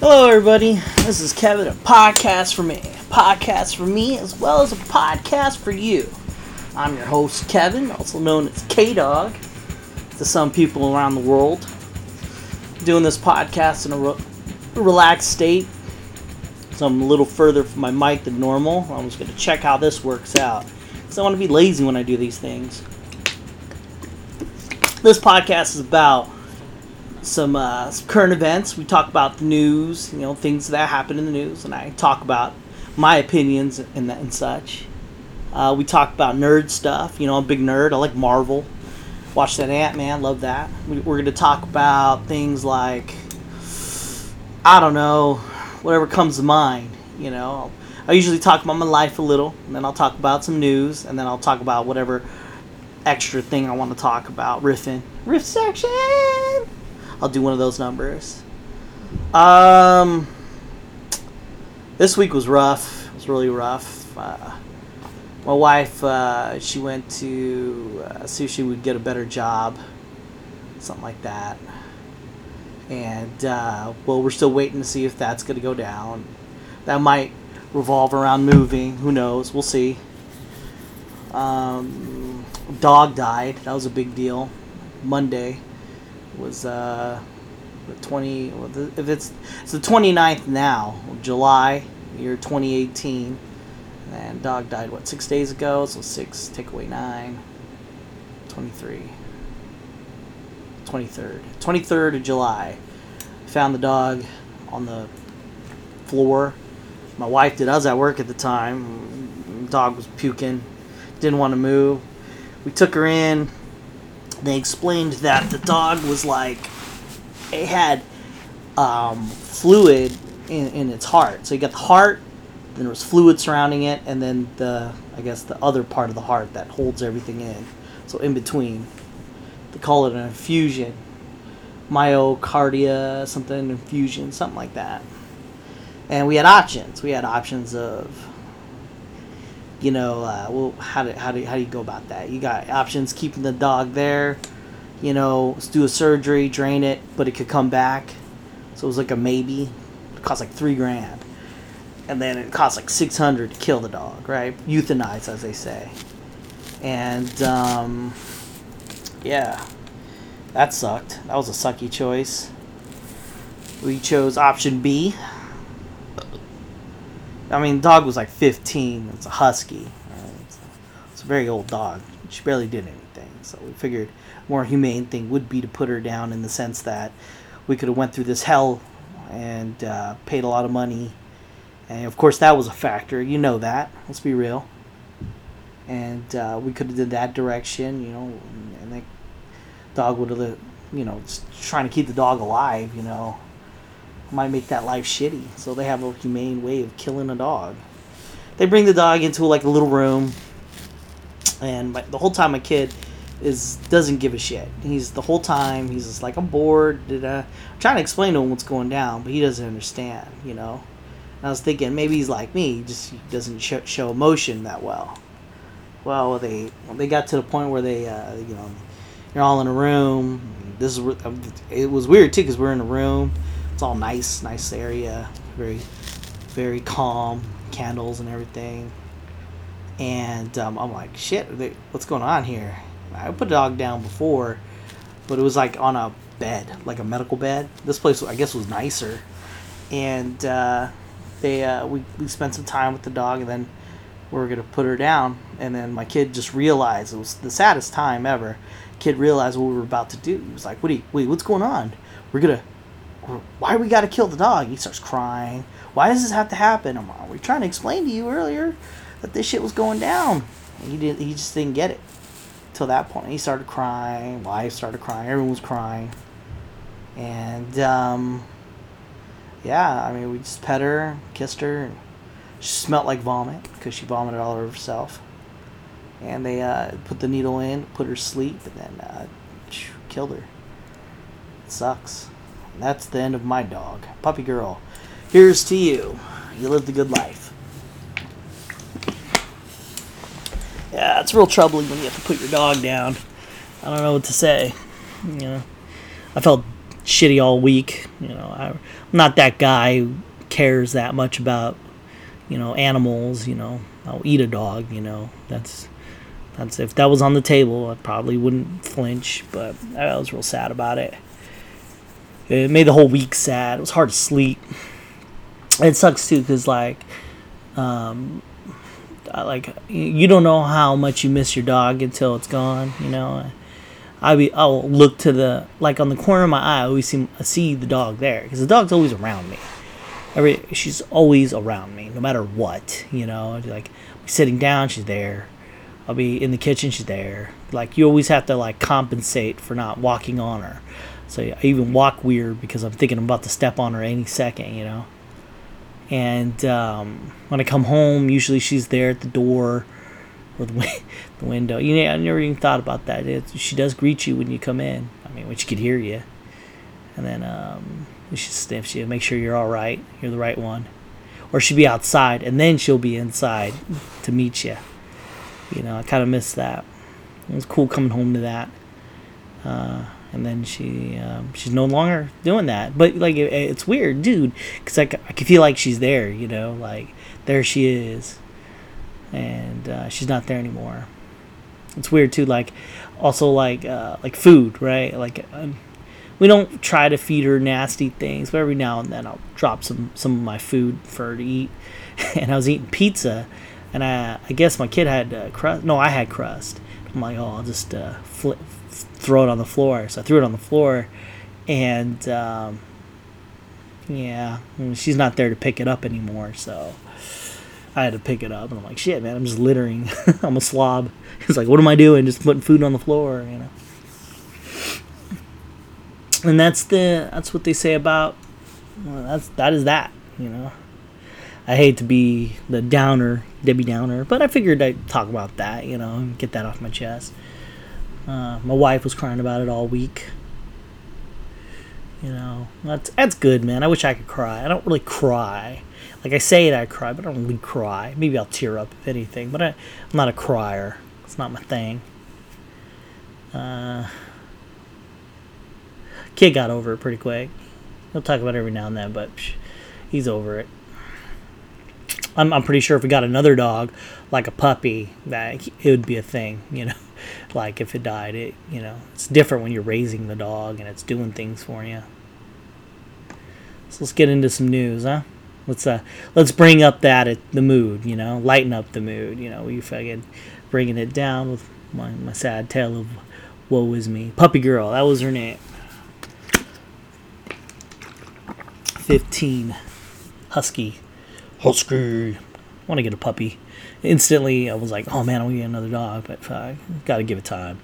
Hello, everybody. This is Kevin, a podcast for me. A podcast for me, as well as a podcast for you. I'm your host, Kevin, also known as K Dog to some people around the world. Doing this podcast in a re- relaxed state, so I'm a little further from my mic than normal. I'm just going to check how this works out. Because I want to be lazy when I do these things. This podcast is about some, uh, some current events. We talk about the news, you know, things that happen in the news, and I talk about my opinions and, and such. Uh, we talk about nerd stuff. You know, I'm a big nerd. I like Marvel. Watch that Ant Man. Love that. We, we're going to talk about things like, I don't know, whatever comes to mind. You know, I usually talk about my life a little, and then I'll talk about some news, and then I'll talk about whatever extra thing I want to talk about. Riffing. Riff section! I'll do one of those numbers. Um, this week was rough. It was really rough. Uh, my wife, uh, she went to uh, see if she would get a better job, something like that. And uh, well, we're still waiting to see if that's going to go down. That might revolve around moving. Who knows? We'll see. Um, dog died. That was a big deal. Monday was uh, the 20 if it's it's the 29th now July year 2018 and dog died what 6 days ago? So 6 take away 9 23 23rd 23rd of July. Found the dog on the floor. My wife did I was at work at the time. Dog was puking didn't want to move. We took her in they explained that the dog was like it had um, fluid in, in its heart. So you got the heart, then there was fluid surrounding it, and then the I guess the other part of the heart that holds everything in. So in between, they call it an infusion, myocardia, something infusion, something like that. And we had options. We had options of you know, uh, well, how do, how do how do you go about that? You got options keeping the dog there, you know, let's do a surgery, drain it, but it could come back. So it was like a maybe. It cost like three grand, and then it cost like six hundred to kill the dog, right? Euthanize, as they say. And um, yeah, that sucked. That was a sucky choice. We chose option B, I mean, dog was like 15. It's a husky. It's, a, it's, a, very old dog. She barely did anything. So we figured more humane thing would be to put her down in the sense that we could have went through this hell and uh, paid a lot of money. And of course, that was a factor. You know that. Let's be real. And uh, we could have did that direction, you know, and the dog would have, you know, trying to keep the dog alive, you know might make that life shitty. So they have a humane way of killing a dog. They bring the dog into like a little room, and my, the whole time my kid is doesn't give a shit. He's the whole time he's just like I'm bored. Did I'm trying to explain to him what's going down, but he doesn't understand. You know. And I was thinking maybe he's like me, he just doesn't show, show emotion that well. Well, they they got to the point where they uh, you know you're all in a room. This is it was weird too because we're in a room it's all nice, nice area, very, very calm, candles and everything. And um, I'm like, shit, what's going on here? I put a dog down before, but it was like on a bed, like a medical bed. This place, I guess, was nicer. And uh, they, uh, we, we spent some time with the dog, and then we were gonna put her down. And then my kid just realized it was the saddest time ever. Kid realized what we were about to do. He was like, "What? You, wait, what's going on? We're gonna why we got to kill the dog? He starts crying. Why does this have to happen? I'm like, we trying to explain to you earlier that this shit was going down. And he didn't. He just didn't get it till that point. He started crying. Wife started crying. Everyone was crying. And um, yeah, I mean, we just pet her, kissed her. And she smelled like vomit because she vomited all over herself. And they uh, put the needle in, put her to sleep, and then uh, killed her. It sucks. That's the end of my dog. Puppy girl, here's to you. You lived a good life. Yeah, it's real troubling when you have to put your dog down. I don't know what to say. You know, I felt shitty all week. You know, I, I'm not that guy who cares that much about you know animals. You know, I'll eat a dog. You know, that's that's if that was on the table, I probably wouldn't flinch. But I was real sad about it. It made the whole week sad. It was hard to sleep. It sucks too, cause like, um, like you don't know how much you miss your dog until it's gone. You know, I be I'll look to the like on the corner of my eye. I always see see the dog there because the dog's always around me. Every she's always around me, no matter what. You know, like sitting down, she's there. I'll be in the kitchen, she's there. Like you always have to like compensate for not walking on her. So I even walk weird because I'm thinking I'm about to step on her any second, you know. And um, when I come home, usually she's there at the door or the, the window. You know, I never even thought about that. It, she does greet you when you come in. I mean, when she could hear you. And then um, she sniffs you, make sure you're all right. You're the right one. Or she'll be outside, and then she'll be inside to meet you. You know, I kind of miss that. It was cool coming home to that. Uh, and then she um, she's no longer doing that. But like it, it's weird, dude, because I, I can feel like she's there, you know, like there she is, and uh, she's not there anymore. It's weird too, like also like uh, like food, right? Like um, we don't try to feed her nasty things, but every now and then I'll drop some some of my food for her to eat. and I was eating pizza, and I I guess my kid had uh, crust. No, I had crust. I'm like, oh, I'll just uh, flip throw it on the floor. So I threw it on the floor, and um, yeah, she's not there to pick it up anymore. So I had to pick it up, and I'm like, shit, man, I'm just littering. I'm a slob. He's like, what am I doing? Just putting food on the floor, you know. And that's the that's what they say about well, that's that is that, you know. I hate to be the downer, Debbie Downer, but I figured I'd talk about that, you know, and get that off my chest. Uh, my wife was crying about it all week. You know, that's that's good, man. I wish I could cry. I don't really cry. Like I say it, I cry, but I don't really cry. Maybe I'll tear up if anything, but I, am not a crier. It's not my thing. Uh, kid got over it pretty quick. He'll talk about it every now and then, but psh, he's over it. I'm, I'm pretty sure if we got another dog, like a puppy, that it would be a thing, you know? Like if it died it you know it's different when you're raising the dog and it's doing things for you. So let's get into some news huh? Let's uh let's bring up that at the mood you know? Lighten up the mood you know? We fucking bringing it down with my, my sad tale of woe is me. Puppy girl that was her name. 15 husky husky want to get a puppy instantly I was like, oh man, I'm gonna get another dog, but I gotta give it time.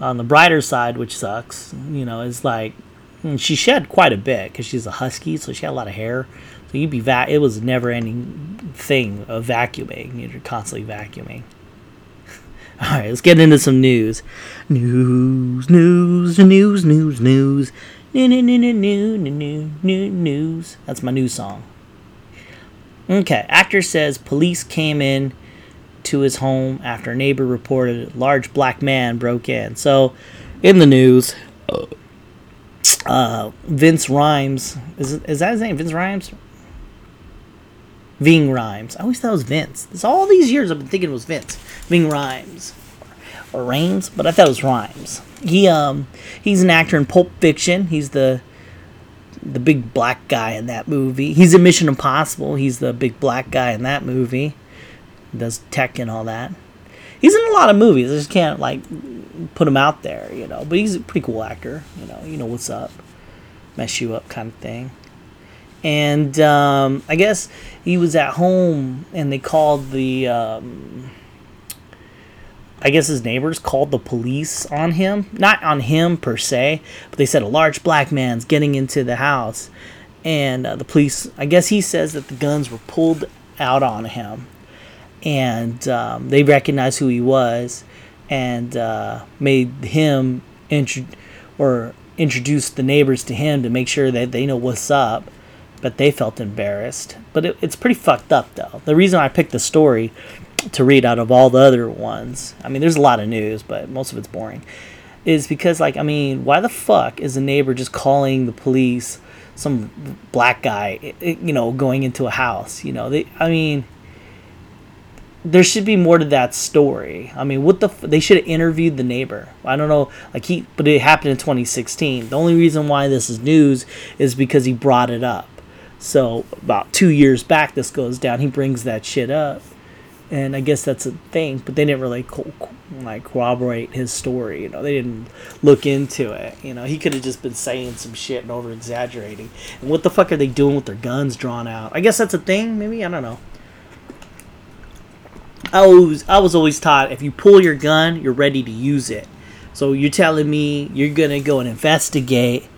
On the brighter side, which sucks, you know, is like mm, she shed quite a bit because she's a husky, so she had a lot of hair. So you'd be va- it was never ending thing of vacuuming. You're constantly vacuuming. All right, let's get into some news. News, news, news, news, news. New, new, new, new, new, new, new, news. That's my new song. Okay, actor says police came in to his home after a neighbor reported a large black man broke in. So, in the news, uh, Vince Rhymes is is that his name? Vince Rhymes. Ving Rhames. I always thought it was Vince. This all these years I've been thinking it was Vince. Ving Rhames or Rhymes, but I thought it was Rhymes. He um he's an actor in Pulp Fiction. He's the the big black guy in that movie. He's in Mission Impossible. He's the big black guy in that movie. He does tech and all that. He's in a lot of movies. I just can't like put him out there, you know. But he's a pretty cool actor. You know, you know what's up, mess you up kind of thing. And um, I guess he was at home, and they called the um, I guess his neighbors called the police on him. Not on him per se, but they said a large black man's getting into the house. And uh, the police, I guess he says that the guns were pulled out on him. And um, they recognized who he was and uh, made him intro- or introduce the neighbors to him to make sure that they know what's up. But they felt embarrassed. But it, it's pretty fucked up, though. The reason I picked the story to read out of all the other ones. I mean, there's a lot of news, but most of it's boring. is because like I mean, why the fuck is a neighbor just calling the police? Some black guy, you know, going into a house. You know, they. I mean, there should be more to that story. I mean, what the f- they should have interviewed the neighbor. I don't know, like he, but it happened in 2016. The only reason why this is news is because he brought it up. So about two years back, this goes down. He brings that shit up, and I guess that's a thing. But they didn't really co- co- like corroborate his story. You know, they didn't look into it. You know, he could have just been saying some shit and over exaggerating. And what the fuck are they doing with their guns drawn out? I guess that's a thing. Maybe I don't know. I was I was always taught if you pull your gun, you're ready to use it. So you're telling me you're gonna go and investigate,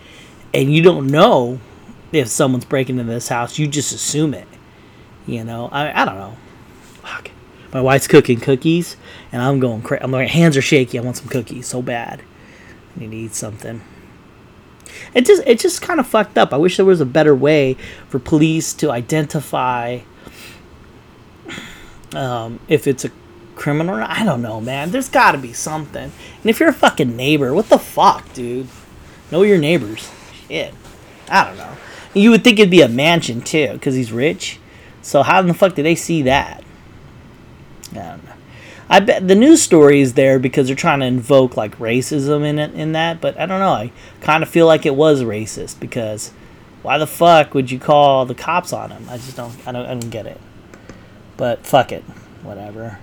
and you don't know if someone's breaking into this house. You just assume it. You know, I I don't know. My wife's cooking cookies, and I'm going crazy. Like hands are shaky. I want some cookies so bad. I need to eat something. It just it just kind of fucked up. I wish there was a better way for police to identify um, if it's a criminal I don't know, man. There's got to be something. And if you're a fucking neighbor, what the fuck, dude? Know your neighbors. Shit. I don't know. You would think it'd be a mansion too, because he's rich. So how in the fuck did they see that? I don't know. I bet the news story is there because they're trying to invoke like racism in it in that, but I don't know. I kind of feel like it was racist because why the fuck would you call the cops on him? I just don't. I don't. I don't get it. But fuck it. Whatever.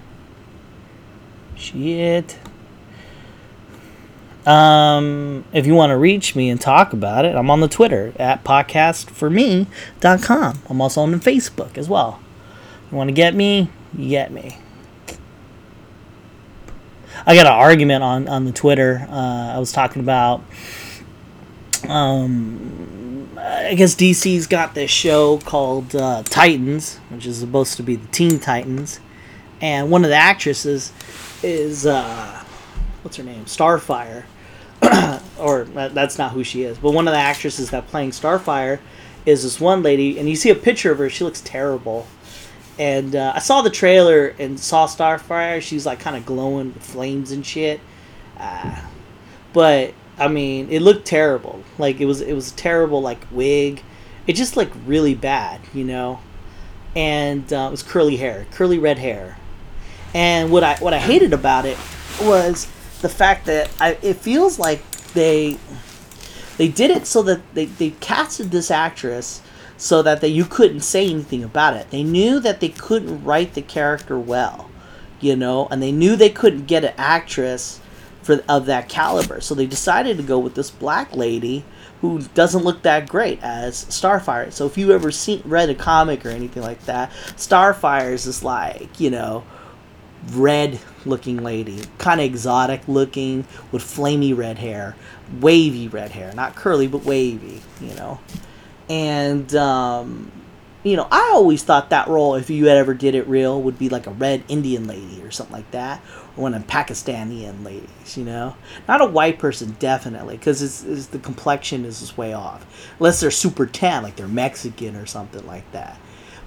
Shit. Um, if you want to reach me and talk about it, I'm on the Twitter at podcastforme.com. I'm also on the Facebook as well. You want to get me? You get me. I got an argument on, on the Twitter. Uh, I was talking about. Um, I guess DC's got this show called uh, Titans, which is supposed to be the Teen Titans, and one of the actresses is uh, what's her name, Starfire, or that's not who she is, but one of the actresses that playing Starfire is this one lady, and you see a picture of her. She looks terrible, and uh, I saw the trailer and saw Starfire. She's like kind of glowing with flames and shit, uh, but I mean, it looked terrible. Like it was it was terrible like wig. It just looked really bad, you know. And uh, it was curly hair, curly red hair. And what I what I hated about it was the fact that I it feels like they they did it so that they, they casted this actress so that they, you couldn't say anything about it. They knew that they couldn't write the character well, you know, and they knew they couldn't get an actress for of that caliber. So they decided to go with this black lady who doesn't look that great as Starfire. So if you ever seen read a comic or anything like that, Starfire is this like you know red looking lady, kind of exotic looking with flamey red hair, wavy red hair, not curly but wavy, you know. And um, you know, I always thought that role, if you had ever did it real, would be like a red Indian lady or something like that, or one of Pakistani ladies, you know, not a white person, definitely, because it's, it's, the complexion is just way off, unless they're super tan, like they're Mexican or something like that.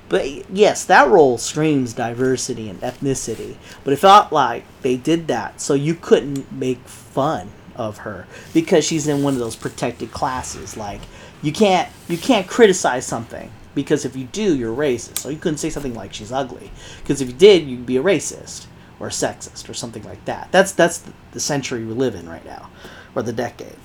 But yes, that role screams diversity and ethnicity, but it felt like they did that so you couldn't make fun of her because she's in one of those protected classes. Like you can't you can't criticize something because if you do, you're racist. So you couldn't say something like she's ugly because if you did, you'd be a racist or a sexist or something like that. That's that's the century we live in right now, or the decade.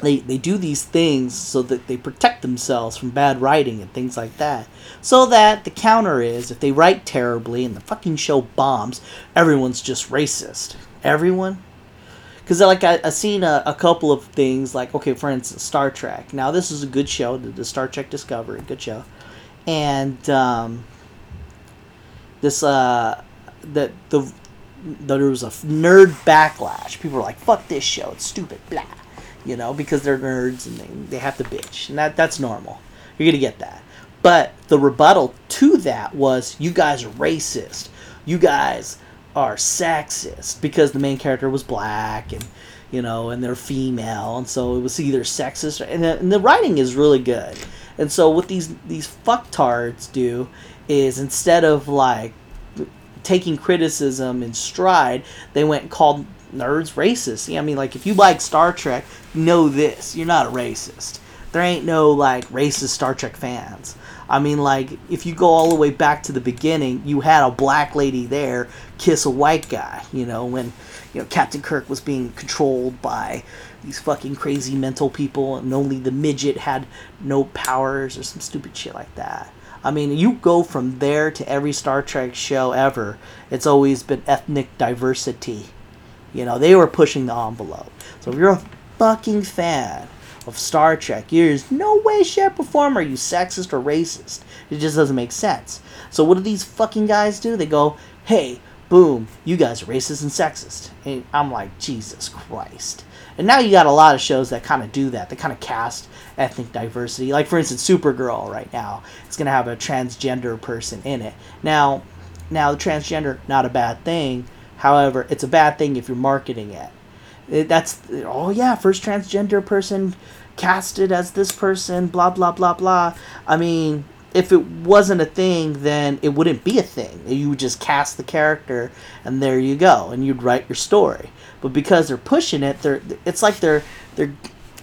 They they do these things so that they protect themselves from bad writing and things like that. So that the counter is if they write terribly and the fucking show bombs, everyone's just racist. Everyone. Because like I, I seen a, a couple of things like okay for instance Star Trek. Now this is a good show, the, the Star Trek Discovery, good show, and um, this uh that the there was a nerd backlash. People were like, "Fuck this show, it's stupid," blah, you know, because they're nerds and they, they have to bitch, and that that's normal. You're gonna get that. But the rebuttal to that was, "You guys are racist. You guys are sexist because the main character was black and." You know, and they're female, and so it was either sexist or, and the, and the writing is really good. And so what these these fucktards do is instead of like taking criticism in stride, they went and called nerds racist. Yeah, I mean, like if you like Star Trek, know this: you're not a racist. There ain't no like racist Star Trek fans. I mean, like if you go all the way back to the beginning, you had a black lady there kiss a white guy. You know when you know Captain Kirk was being controlled by these fucking crazy mental people, and only the midget had no powers or some stupid shit like that. I mean, you go from there to every Star Trek show ever. It's always been ethnic diversity. You know, they were pushing the envelope. So if you're a fucking fan of Star Trek, there's no way, shape, or form are you sexist or racist. It just doesn't make sense. So what do these fucking guys do? They go, hey, boom, you guys are racist and sexist. And I'm like, Jesus Christ. And now you got a lot of shows that kind of do that. They kind of cast ethnic diversity. Like for instance, Supergirl right now, it's gonna have a transgender person in it. Now, now the transgender not a bad thing. However, it's a bad thing if you're marketing it. That's oh yeah, first transgender person casted as this person. Blah blah blah blah. I mean, if it wasn't a thing, then it wouldn't be a thing. You would just cast the character, and there you go, and you'd write your story. But because they're pushing it, they're it's like they're they're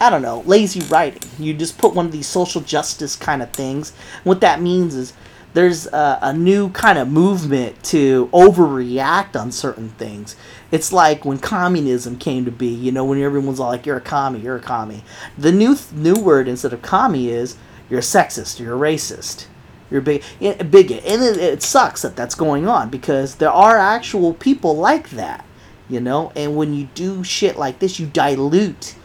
I don't know, lazy writing. You just put one of these social justice kind of things. What that means is there's a, a, new kind of movement to overreact on certain things. It's like when communism came to be, you know, when everyone's all like, you're a commie, you're a commie. The new new word instead of commie is you're a sexist, you're a racist. You're a big, bigot. And it, it sucks that that's going on because there are actual people like that, you know? And when you do shit like this, you dilute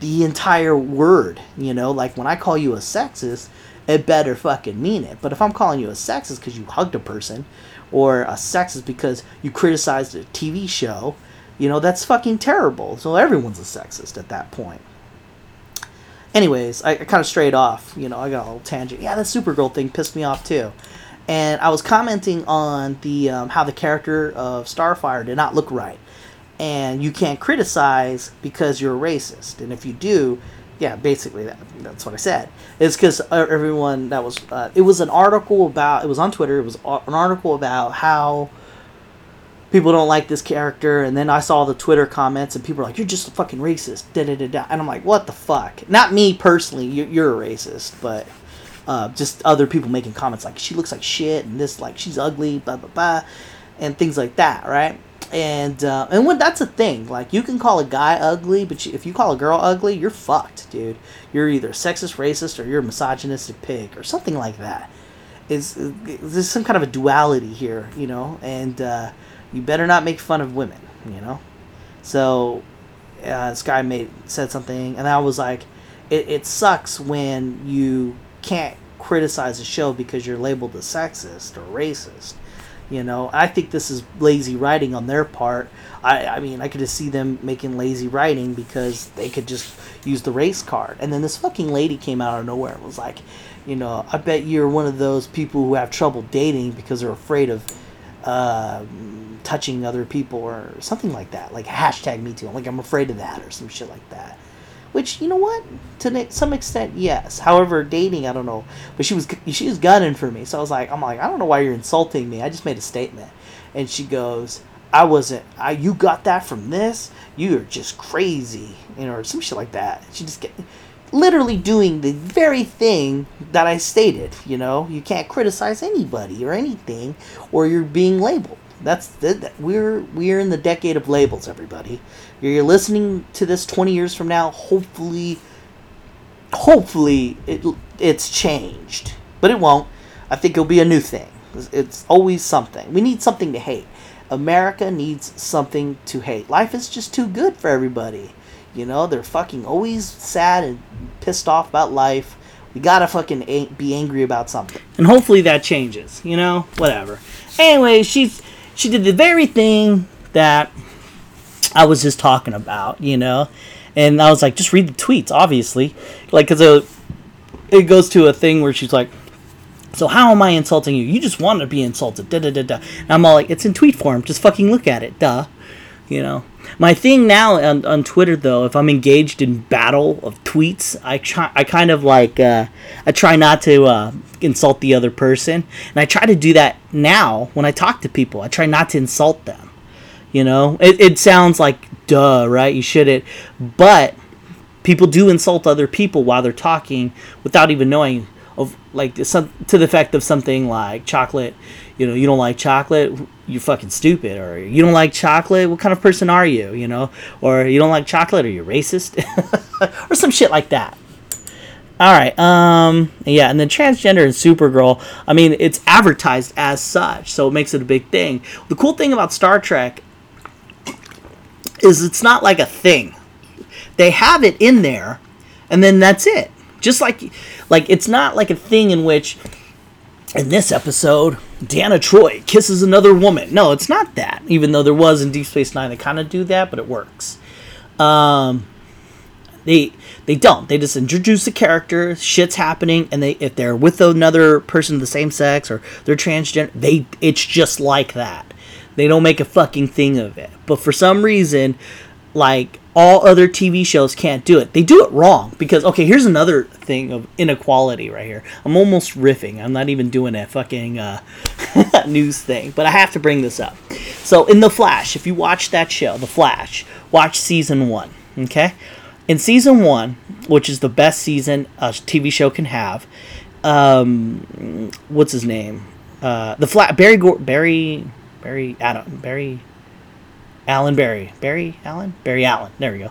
the entire word, you know? Like when I call you a sexist, it better fucking mean it. But if I'm calling you a sexist because you hugged a person, or a sexist because you criticized a TV show, you know, that's fucking terrible. So everyone's a sexist at that point. Anyways, I, I kind of strayed off. You know, I got a little tangent. Yeah, that Supergirl thing pissed me off too. And I was commenting on the um, how the character of Starfire did not look right, and you can't criticize because you're a racist. And if you do, yeah, basically that, that's what I said. It's because everyone that was uh, it was an article about it was on Twitter. It was an article about how people don't like this character, and then I saw the Twitter comments, and people are like, "You're just a fucking racist," da da da da, and I'm like, "What the fuck?" Not me personally, you're, you're a racist, but uh, just other people making comments like, "She looks like shit," and this like she's ugly, blah blah blah, and things like that, right? And uh, and when that's a thing, like you can call a guy ugly, but you, if you call a girl ugly, you're fucked, dude. You're either sexist, racist, or you're a misogynistic pig, or something like that. Is there's some kind of a duality here, you know, and uh, you better not make fun of women, you know. So uh, this guy made said something, and I was like, it, it sucks when you can't criticize a show because you're labeled a sexist or racist. You know, I think this is lazy writing on their part. I, I mean, I could just see them making lazy writing because they could just use the race card. And then this fucking lady came out of nowhere and was like, you know, I bet you're one of those people who have trouble dating because they're afraid of uh, touching other people or something like that. Like hashtag me too. Like I'm afraid of that or some shit like that. Which you know what, to some extent, yes. However, dating, I don't know. But she was she was gunning for me, so I was like, I'm like, I don't know why you're insulting me. I just made a statement, and she goes, I wasn't. I you got that from this. You're just crazy, you know, or some shit like that. She just get literally doing the very thing that I stated. You know, you can't criticize anybody or anything, or you're being labeled. That's the, we're we're in the decade of labels, everybody. You're listening to this 20 years from now. Hopefully, hopefully it it's changed, but it won't. I think it'll be a new thing. It's always something. We need something to hate. America needs something to hate. Life is just too good for everybody. You know, they're fucking always sad and pissed off about life. We gotta fucking be angry about something. And hopefully that changes, you know? Whatever. Anyway, she's she did the very thing that I was just talking about, you know. And I was like, just read the tweets, obviously, like because it, it goes to a thing where she's like, so how am I insulting you? You just want to be insulted, da da da da. And I'm all like, it's in tweet form. Just fucking look at it, duh. You know. My thing now on, on Twitter though, if I'm engaged in battle of tweets, I try I kind of like uh, I try not to uh, insult the other person, and I try to do that now when I talk to people. I try not to insult them. You know, it, it sounds like duh, right? You shouldn't. But people do insult other people while they're talking without even knowing of like some to the effect of something like chocolate. You know you don't like chocolate? You're fucking stupid or you don't like chocolate? What kind of person are you? You know? Or you don't like chocolate? Are you racist? Or some shit like that. All right um yeah and then transgender and supergirl i mean it's advertised as such so it makes it a big thing. The cool thing about star trek is it's not like a thing they have it in there and then that's it just like like it's not like a thing in which in this episode Deanna Troi kisses another woman. No, it's not that. Even though there was in Deep Space Nine, they kind of do that, but it works. Um, they they don't. They just introduce the character, shit's happening, and they if they're with another person of the same sex or they're transgender, they it's just like that. They don't make a fucking thing of it. But for some reason, like all other TV shows can't do it. They do it wrong because okay, here's another thing of inequality right here. I'm almost riffing. I'm not even doing a fucking uh, news thing, but I have to bring this up. So in The Flash, if you watch that show, The Flash, watch season 1, okay? In season 1, which is the best season a TV show can have, um what's his name? Uh the Flash Barry Go- Barry Barry Adam Barry Alan Barry. Barry Allen? Barry Allen. There we go.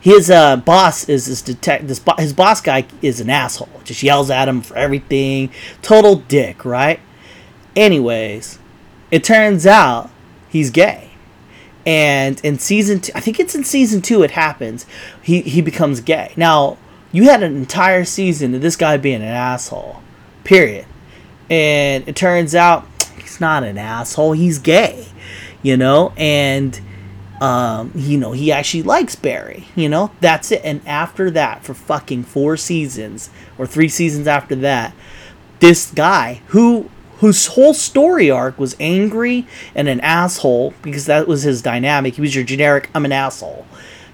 His uh, boss is this detect. This bo- his boss guy is an asshole. Just yells at him for everything. Total dick, right? Anyways, it turns out he's gay, and in season two, I think it's in season two, it happens. He he becomes gay. Now you had an entire season of this guy being an asshole, period, and it turns out he's not an asshole. He's gay you know, and um, you know, he actually likes Barry, you know, that's it. And after that, for fucking four seasons or three seasons after that, this guy who whose whole story arc was angry and an asshole because that was his dynamic. He was your generic, I'm an asshole,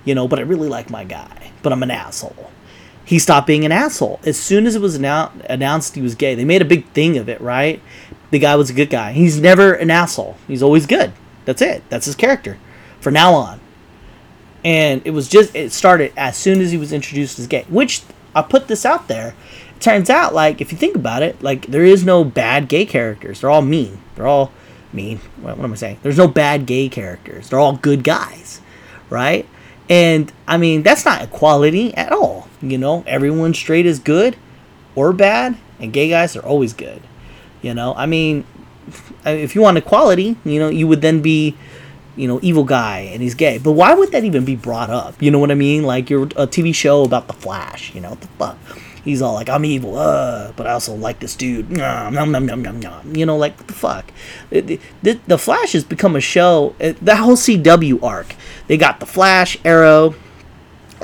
you know, but I really like my guy, but I'm an asshole. He stopped being an asshole as soon as it was annou- announced he was gay. They made a big thing of it, right? The guy was a good guy. He's never an asshole. He's always good. That's it. That's his character for now on. And it was just it started as soon as he was introduced as gay, which I put this out there. It turns out like if you think about it, like there is no bad gay characters. They're all mean. They're all mean. What, what am I saying? There's no bad gay characters. They're all good guys, right? And I mean that's not equality at all. You know, everyone straight is good or bad, and gay guys are always good. You know, I mean, if you want equality, you know, you would then be, you know, evil guy and he's gay. But why would that even be brought up? You know what I mean? Like you're a TV show about the Flash. You know what the fuck? He's all like, I'm evil, uh, but I also like this dude. Nom, nom, nom, nom, nom, nom. You know, like, what the fuck? The, the, Flash has become a show, uh, the whole CW arc. They got The Flash, Arrow,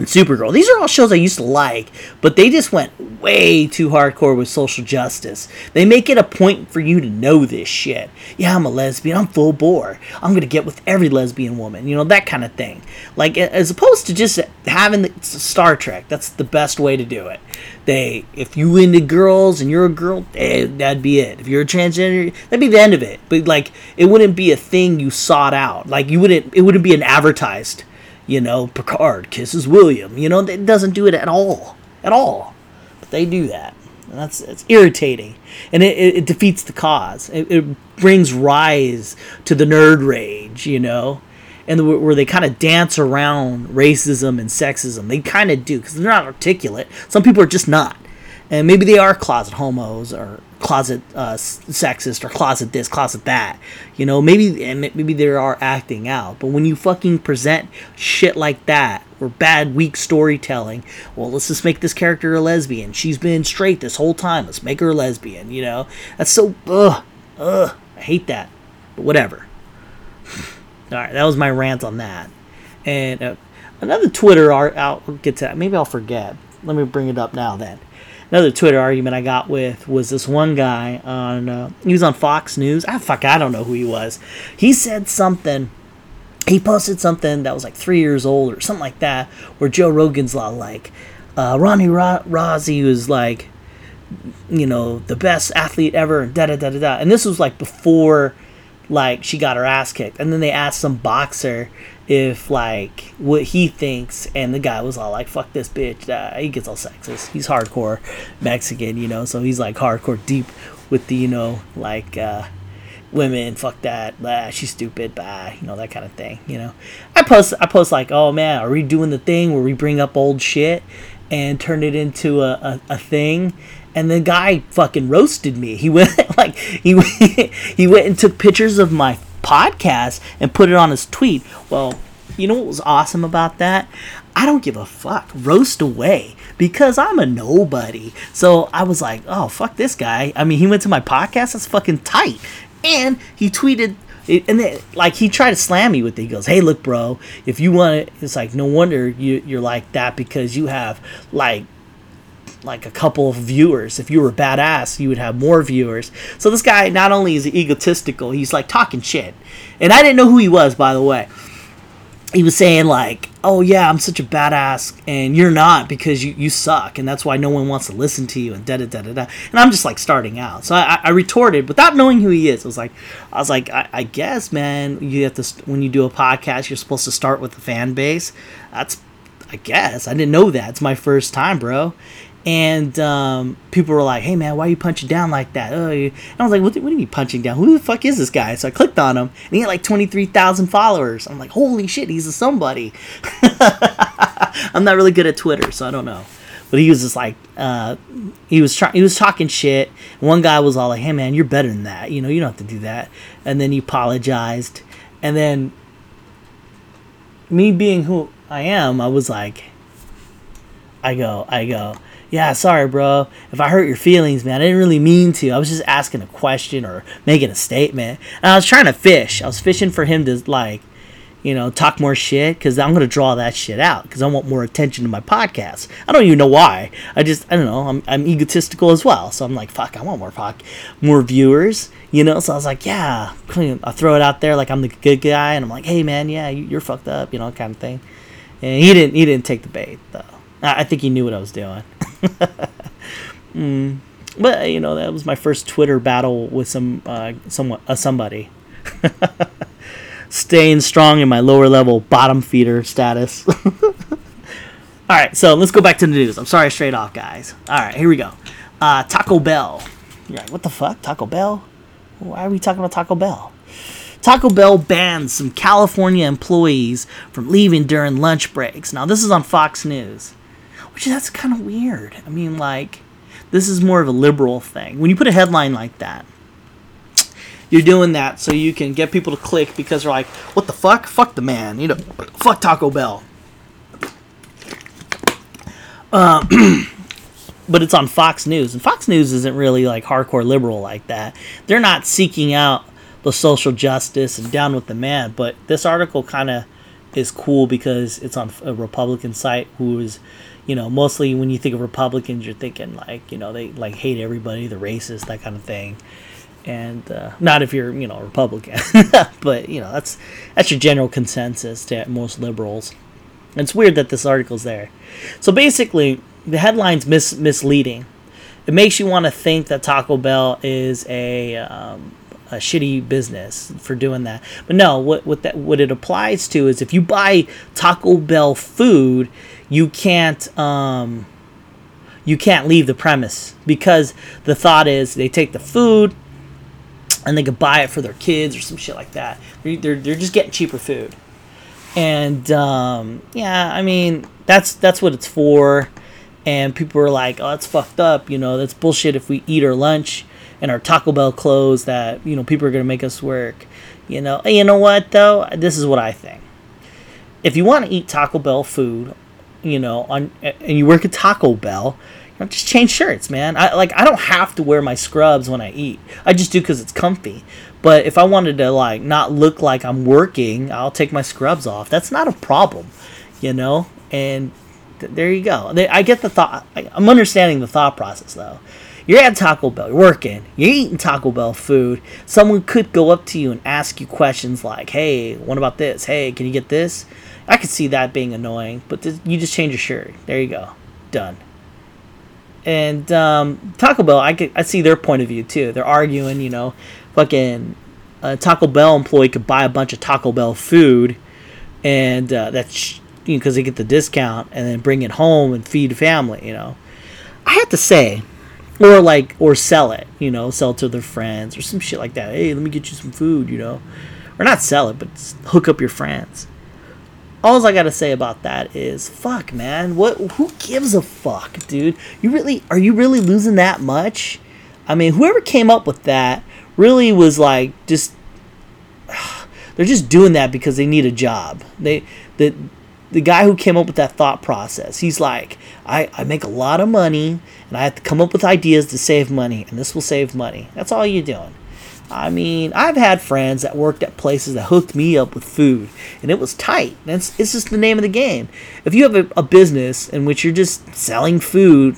and Supergirl. These are all shows I used to like, but they just went way too hardcore with social justice. They make it a point for you to know this shit. Yeah, I'm a lesbian. I'm full bore. I'm gonna get with every lesbian woman. You know that kind of thing. Like as opposed to just having the Star Trek. That's the best way to do it. They, if you into girls and you're a girl, eh, that'd be it. If you're a transgender, that'd be the end of it. But like, it wouldn't be a thing you sought out. Like you wouldn't. It wouldn't be an advertised you know, Picard kisses William. You know, it doesn't do it at all, at all. But they do that. And that's it's irritating, and it, it, it defeats the cause. It, it, brings rise to the nerd rage, you know, and the, where they kind of dance around racism and sexism. They kind of do because they're not articulate. Some people are just not, and maybe they are closet homos or closet uh, sexist or closet this, closet that. You know, maybe and maybe they are acting out. But when you fucking present shit like that or bad weak storytelling, well, let's just make this character a lesbian. She's been straight this whole time. Let's make her a lesbian. You know, that's so ugh ugh. I hate that. But whatever. All right, that was my rant on that. And uh, another Twitter art. I'll get to that. Maybe I'll forget. Let me bring it up now. Then another Twitter argument I got with was this one guy on uh, he was on Fox News. Ah, fuck, I don't know who he was. He said something. He posted something that was like three years old or something like that, where Joe Rogan's law like, uh, Ronnie Ro- Rousey was like, you know, the best athlete ever, da da da da da. And this was like before like she got her ass kicked, and then they asked some boxer if like what he thinks, and the guy was all like, "Fuck this bitch." Uh, he gets all sexist. He's hardcore Mexican, you know, so he's like hardcore deep with the you know like. uh women, fuck that, blah, she's stupid, blah, you know, that kind of thing, you know. I post I post like, oh man, are we doing the thing where we bring up old shit and turn it into a, a, a thing? And the guy fucking roasted me. He went like he he went and took pictures of my podcast and put it on his tweet. Well, you know what was awesome about that? I don't give a fuck. Roast away because I'm a nobody. So I was like, oh, fuck this guy. I mean, he went to my podcast. That's fucking tight and he tweeted and then, like he tried to slam me with it. He goes, "Hey, look, bro, if you want it, it's like no wonder you you're like that because you have like like a couple of viewers. If you were badass, you would have more viewers." So this guy not only is egotistical, he's like talking shit, and I didn't know who he was, by the way. He was saying like oh yeah i'm such a badass and you're not because you, you suck and that's why no one wants to listen to you and da da da da da. And i'm just like starting out. So i, I retorted without knowing who he is. I was like i was like I, I guess man you have to when you do a podcast you're supposed to start with the fan base. That's i guess. I didn't know that. It's my first time bro and um, people were like, "Hey man, why are you punching down like that?" Oh, and I was like, what, "What are you punching down? Who the fuck is this guy?" So I clicked on him, and he had like twenty three thousand followers. I'm like, "Holy shit, he's a somebody." I'm not really good at Twitter, so I don't know. But he was just like, uh, he was trying, he was talking shit. One guy was all like, "Hey man, you're better than that. You know, you don't have to do that." And then he apologized, and then me being who I am, I was like, I go, I go yeah, sorry, bro. If I hurt your feelings, man, I didn't really mean to. I was just asking a question or making a statement. And I was trying to fish. I was fishing for him to, like, you know, talk more shit because I'm going to draw that shit out because I want more attention to my podcast. I don't even know why. I just, I don't know. I'm, I'm egotistical as well. So I'm like, fuck, I want more pod- more viewers, you know? So I was like, yeah, I throw it out there like I'm the good guy. And I'm like, hey, man, yeah, you're fucked up, you know, kind of thing. And he didn't, he didn't take the bait, though. I think he knew what I was doing. Mm. But you know that was my first Twitter battle with some uh, someone uh, somebody. Staying strong in my lower level bottom feeder status. All right, so let's go back to the news. I'm sorry, straight off, guys. All right, here we go. Uh, Taco Bell. You're like, what the fuck, Taco Bell? Why are we talking about Taco Bell? Taco Bell bans some California employees from leaving during lunch breaks. Now, this is on Fox News. Which that's kind of weird. I mean, like, this is more of a liberal thing. When you put a headline like that, you're doing that so you can get people to click because they're like, what the fuck? Fuck the man. You know, fuck Taco Bell. Uh, but it's on Fox News, and Fox News isn't really like hardcore liberal like that. They're not seeking out the social justice and down with the man. But this article kind of is cool because it's on a Republican site who is you know, mostly when you think of Republicans, you're thinking like, you know, they like hate everybody, the racist, that kind of thing. And uh, not if you're, you know, a Republican, but you know, that's that's your general consensus to most liberals. It's weird that this article's there. So basically, the headline's mis- misleading. It makes you want to think that Taco Bell is a um, a shitty business for doing that. But no, what what that what it applies to is if you buy Taco Bell food, you can't um, you can't leave the premise because the thought is they take the food and they could buy it for their kids or some shit like that. They're they're, they're just getting cheaper food, and um, yeah, I mean that's that's what it's for. And people are like, "Oh, it's fucked up," you know. That's bullshit. If we eat our lunch and our Taco Bell clothes, that you know people are gonna make us work. You know, you know what though? This is what I think. If you want to eat Taco Bell food you know, on and you work at Taco Bell, you know, just change shirts, man. I like I don't have to wear my scrubs when I eat. I just do because it's comfy. But if I wanted to like not look like I'm working, I'll take my scrubs off. That's not a problem, you know. And th- there you go. I get the thought. I'm understanding the thought process though. You're at Taco Bell, you're working, you're eating Taco Bell food. Someone could go up to you and ask you questions like, "Hey, what about this? Hey, can you get this?" I could see that being annoying, but you just change your shirt. There you go, done. And um, Taco Bell, I could I see their point of view too. They're arguing, you know, fucking a Taco Bell employee could buy a bunch of Taco Bell food, and uh, that's you know because they get the discount, and then bring it home and feed family. You know, I have to say, or like or sell it. You know, sell it to their friends or some shit like that. Hey, let me get you some food. You know, or not sell it, but hook up your friends. All I gotta say about that is, fuck, man. What? Who gives a fuck, dude? You really are you really losing that much? I mean, whoever came up with that really was like just they're just doing that because they need a job. They the the guy who came up with that thought process, he's like, I, I make a lot of money and I have to come up with ideas to save money, and this will save money. That's all you're doing. I mean, I've had friends that worked at places that hooked me up with food, and it was tight. That's it's just the name of the game. If you have a, a business in which you're just selling food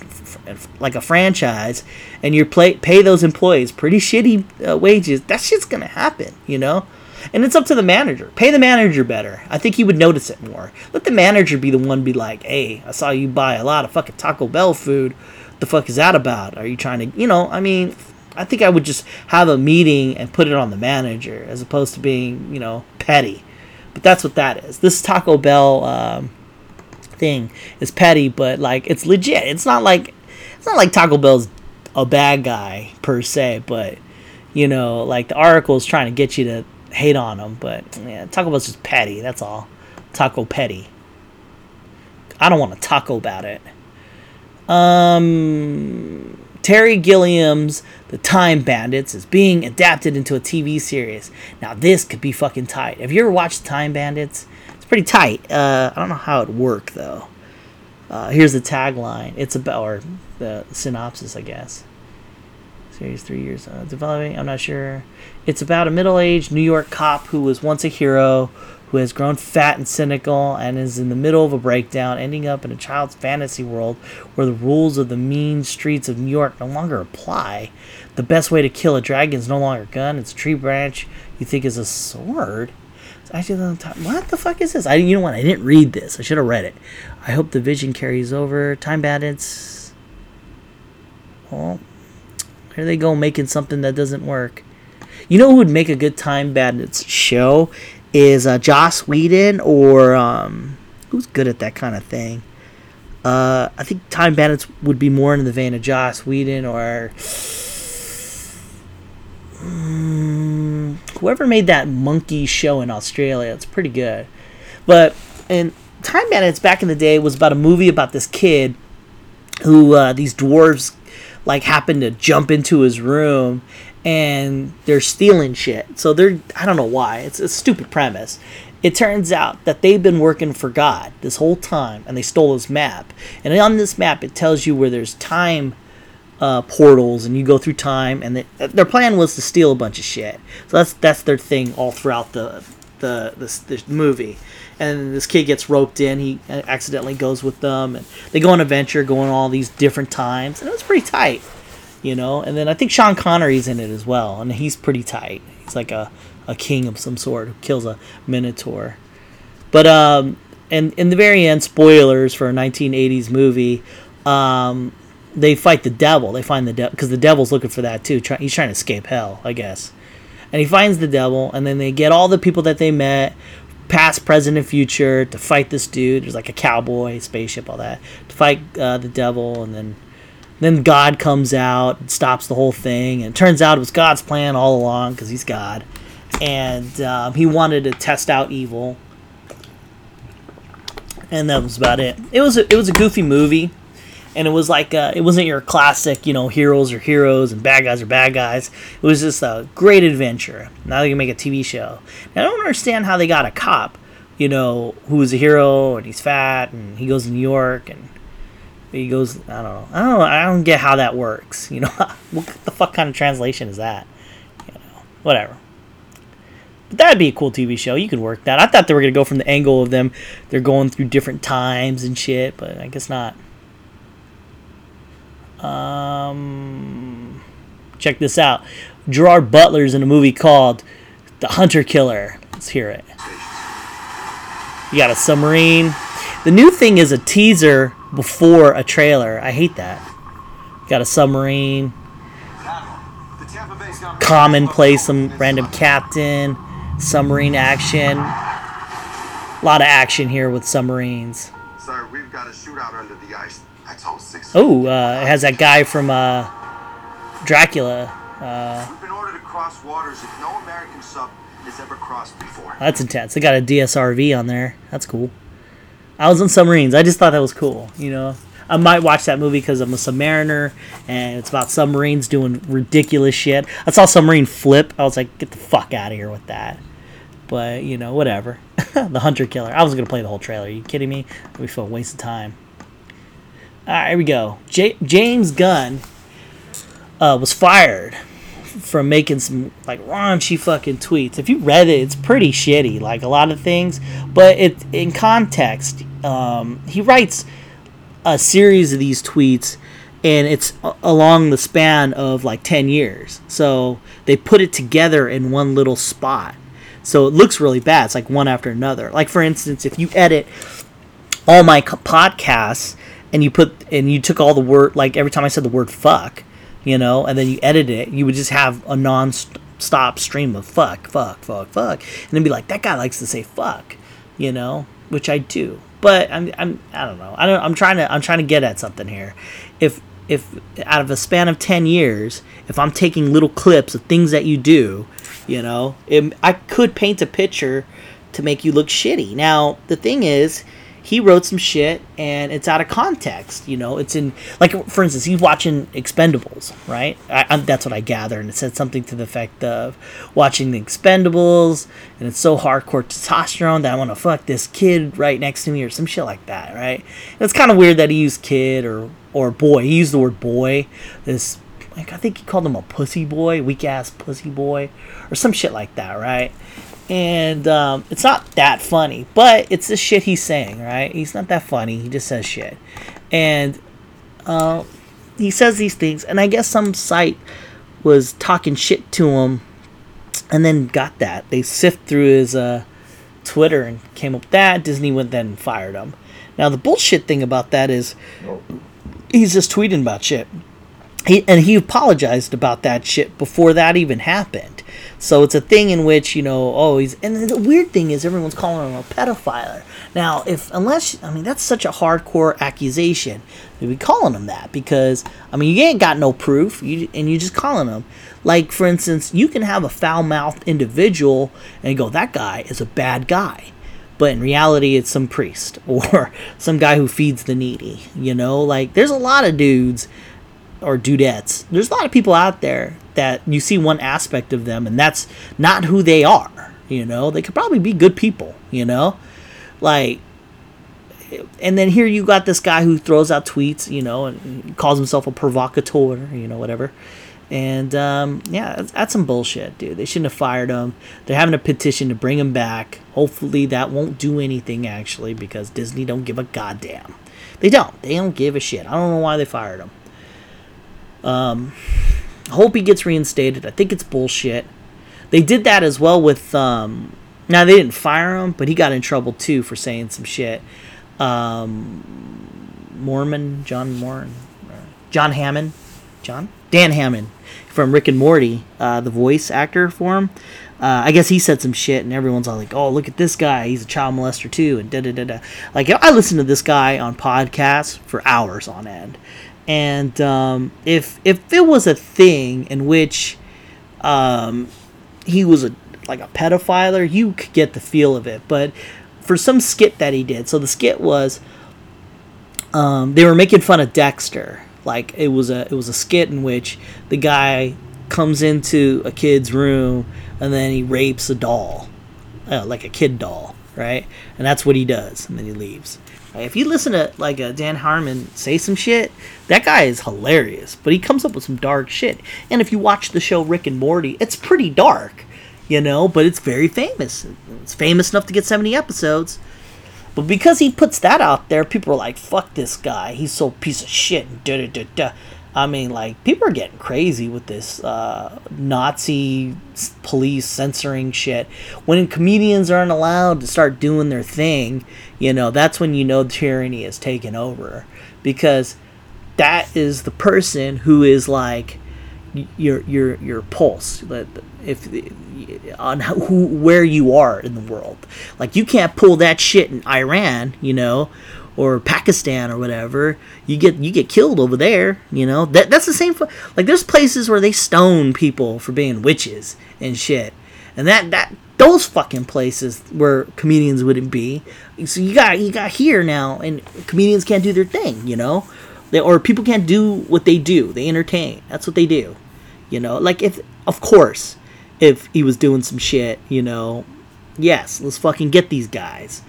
like a franchise, and you pay those employees pretty shitty uh, wages, that shit's gonna happen, you know. And it's up to the manager. Pay the manager better. I think he would notice it more. Let the manager be the one be like, "Hey, I saw you buy a lot of fucking Taco Bell food. What the fuck is that about? Are you trying to, you know? I mean, I think I would just have a meeting and put it on the manager as opposed to being, you know, petty. But that's what that is. This Taco Bell um, thing is petty, but like it's legit. It's not like it's not like Taco Bell's a bad guy per se, but you know, like the article is trying to get you to hate on them. But yeah, Taco Bell's just petty. That's all. Taco petty. I don't want to taco about it. Um, Terry Gilliam's The Time Bandits is being adapted into a TV series. Now this could be fucking tight. Have you ever watched Time Bandits? It's pretty tight. Uh, I don't know how it worked though. Uh, here's the tagline. It's about or the synopsis, I guess. Series three years uh, developing. I'm not sure. It's about a middle-aged New York cop who was once a hero who has grown fat and cynical and is in the middle of a breakdown, ending up in a child's fantasy world where the rules of the mean streets of New York no longer apply. The best way to kill a dragon is no longer a gun, it's a tree branch you think is a sword. Actually on top. What the fuck is this? I you know what? I didn't read this. I should have read it. I hope the vision carries over. Time bandits. Well, here they go making something that doesn't work. You know who would make a good Time Bandits show is uh, Joss Whedon or um, who's good at that kind of thing. Uh, I think Time Bandits would be more in the vein of Joss Whedon or um, whoever made that monkey show in Australia. It's pretty good. But in Time Bandits back in the day was about a movie about this kid who uh, these dwarves like happen to jump into his room and they're stealing shit. So they're I don't know why. It's a stupid premise. It turns out that they've been working for God this whole time and they stole his map. And on this map it tells you where there's time uh, portals and you go through time and they, their plan was to steal a bunch of shit. So that's that's their thing all throughout the the the, the movie. And this kid gets roped in. He accidentally goes with them, and they go on an adventure, going all these different times, and it was pretty tight you know. And then I think Sean Connery's in it as well, and he's pretty tight. He's like a, a king of some sort who kills a minotaur. But um, and in the very end, spoilers for a 1980s movie. Um, they fight the devil. They find the devil because the devil's looking for that too. Try- he's trying to escape hell, I guess. And he finds the devil, and then they get all the people that they met, past, present, and future, to fight this dude. There's like a cowboy, spaceship, all that, to fight uh, the devil, and then then God comes out and stops the whole thing. And it turns out it was God's plan all along because he's God. And um, he wanted to test out evil. And that was about it. It was a, it was a goofy movie. And it was like, uh, it wasn't your classic, you know, heroes are heroes and bad guys are bad guys. It was just a great adventure. Now they can make a TV show. Now, I don't understand how they got a cop, you know, who's a hero and he's fat and he goes to New York and he goes, I don't know. I don't. I don't get how that works. You know, what the fuck kind of translation is that? You know, whatever. But that'd be a cool TV show. You could work that. I thought they were gonna go from the angle of them. They're going through different times and shit, but I guess not. Um, check this out. Gerard Butler's in a movie called The Hunter Killer. Let's hear it. You got a submarine. The new thing is a teaser before a trailer. I hate that. Got a submarine. commonplace, some random captain, submarine action. A lot of action here with submarines. Sir, we've got a shootout under the ice. Oh, uh, it has that guy from uh, Dracula. Uh, We've been ordered to cross waters that no American sub has ever crossed before. that's intense. They got a DSRV on there. That's cool. I was on submarines. I just thought that was cool. You know, I might watch that movie because I'm a submariner and it's about submarines doing ridiculous shit. I saw submarine flip. I was like, get the fuck out of here with that. But you know, whatever. the Hunter Killer. I was gonna play the whole trailer. Are you kidding me? We feel a waste of time. All right, here we go. J- James Gunn uh, was fired from making some like raunchy fucking tweets. If you read it, it's pretty shitty, like a lot of things. But it in context, um, he writes a series of these tweets, and it's a- along the span of like ten years. So they put it together in one little spot. So it looks really bad. It's like one after another. Like for instance, if you edit all my co- podcasts and you put and you took all the word like every time I said the word fuck, you know, and then you edit it, you would just have a non-stop stream of fuck, fuck, fuck, fuck, and then be like, that guy likes to say fuck, you know, which I do. But I'm, I'm I don't know. I don't. I'm trying to I'm trying to get at something here. If if out of a span of 10 years, if I'm taking little clips of things that you do, you know, it, I could paint a picture to make you look shitty. Now, the thing is, he wrote some shit and it's out of context. You know, it's in like for instance, he's watching Expendables, right? I, I, that's what I gather, and it said something to the effect of watching the Expendables, and it's so hardcore testosterone that I want to fuck this kid right next to me or some shit like that, right? And it's kind of weird that he used kid or or boy. He used the word boy. This like I think he called him a pussy boy, weak ass pussy boy, or some shit like that, right? And um, it's not that funny, but it's the shit he's saying, right? He's not that funny. He just says shit, and uh, he says these things, and I guess some site was talking shit to him, and then got that. They sift through his uh, Twitter and came up with that. Disney went then and fired him. Now the bullshit thing about that is he's just tweeting about shit. He, and he apologized about that shit before that even happened. So it's a thing in which you know, oh, and the weird thing is everyone's calling him a pedophile. Now, if unless I mean that's such a hardcore accusation to be calling him that because I mean you ain't got no proof, you and you just calling him. Like for instance, you can have a foul mouthed individual and go that guy is a bad guy, but in reality it's some priest or some guy who feeds the needy. You know, like there's a lot of dudes or dudettes. There's a lot of people out there that you see one aspect of them and that's not who they are, you know? They could probably be good people, you know? Like and then here you got this guy who throws out tweets, you know, and calls himself a provocateur, you know, whatever. And um, yeah, that's, that's some bullshit, dude. They shouldn't have fired him. They're having a petition to bring him back. Hopefully, that won't do anything actually, because Disney don't give a goddamn. They don't. They don't give a shit. I don't know why they fired him. Um, hope he gets reinstated. I think it's bullshit. They did that as well with. Um, now they didn't fire him, but he got in trouble too for saying some shit. Um, Mormon, John Mormon, John Hammond, John Dan Hammond from Rick and Morty, uh, the voice actor for him. Uh, I guess he said some shit, and everyone's all like, "Oh, look at this guy! He's a child molester too." And da da da da. Like I listen to this guy on podcasts for hours on end, and um, if if it was a thing in which um, he was a like a pedophile, you could get the feel of it. But for some skit that he did, so the skit was um, they were making fun of Dexter. Like it was a it was a skit in which the guy comes into a kid's room and then he rapes a doll, uh, like a kid doll, right? And that's what he does, and then he leaves. If you listen to like a Dan Harmon say some shit, that guy is hilarious. But he comes up with some dark shit. And if you watch the show Rick and Morty, it's pretty dark, you know. But it's very famous. It's famous enough to get seventy episodes. But because he puts that out there, people are like, "Fuck this guy. He's so piece of shit." Da da da da. I mean, like people are getting crazy with this uh, Nazi police censoring shit. When comedians aren't allowed to start doing their thing, you know, that's when you know tyranny is taken over. Because that is the person who is like your your your pulse. If on who where you are in the world. Like you can't pull that shit in Iran you know or Pakistan or whatever you get you get killed over there you know? That that's the same like there's places where they stone people for being witches and shit. And that that those fucking places where comedians wouldn't be. So you got you got here now and comedians can't do their thing you know? They, or people can't do what they do. They entertain. That's what they do. You know, like if of course, if he was doing some shit, you know, yes, let's fucking get these guys.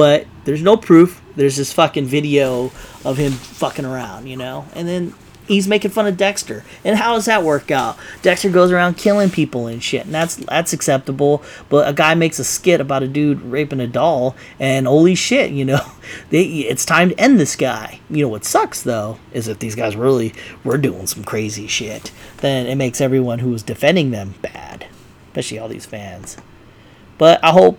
But there's no proof. There's this fucking video of him fucking around, you know, and then he's making fun of Dexter. And how does that work out? Dexter goes around killing people and shit, and that's that's acceptable. But a guy makes a skit about a dude raping a doll, and holy shit, you know, they, it's time to end this guy. You know what sucks though is if these guys really were doing some crazy shit, then it makes everyone who was defending them bad, especially all these fans. But I hope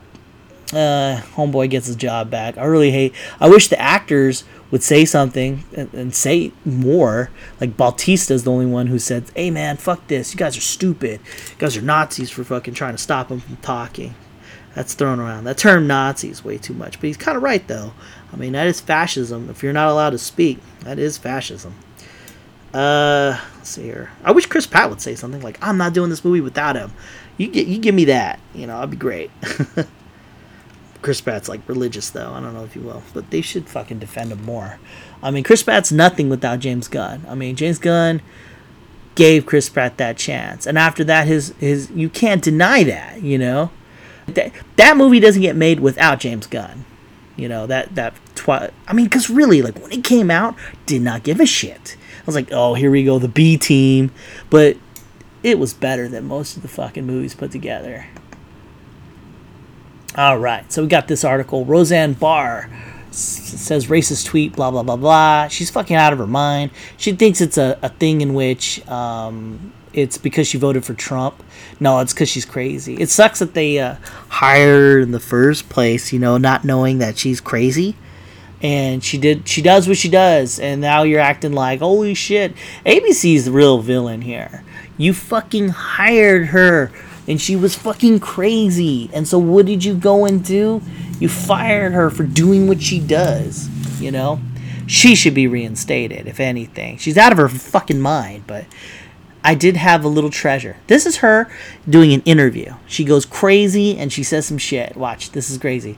uh, Homeboy gets his job back. I really hate. I wish the actors would say something and, and say more. Like Bautista's the only one who said, "Hey man, fuck this. You guys are stupid. You guys are Nazis for fucking trying to stop him from talking." That's thrown around. That term Nazi is way too much, but he's kind of right though. I mean, that is fascism. If you're not allowed to speak, that is fascism. Uh, let's see here. I wish Chris Pratt would say something like, "I'm not doing this movie without him." You get, you give me that. You know, I'd be great. Chris Pratt's like religious though. I don't know if you will, but they should fucking defend him more. I mean, Chris Pratt's nothing without James Gunn. I mean, James Gunn gave Chris Pratt that chance, and after that, his his you can't deny that. You know, that that movie doesn't get made without James Gunn. You know that that twi- I mean, because really, like when it came out, did not give a shit. I was like, oh, here we go, the B team, but it was better than most of the fucking movies put together. All right, so we got this article. Roseanne Barr says racist tweet, blah, blah, blah, blah. She's fucking out of her mind. She thinks it's a, a thing in which um, it's because she voted for Trump. No, it's because she's crazy. It sucks that they uh, hire her in the first place, you know, not knowing that she's crazy. And she did. She does what she does, and now you're acting like, holy shit, ABC's the real villain here. You fucking hired her and she was fucking crazy. And so what did you go and do? You fired her for doing what she does, you know? She should be reinstated, if anything. She's out of her fucking mind, but I did have a little treasure. This is her doing an interview. She goes crazy and she says some shit. Watch, this is crazy.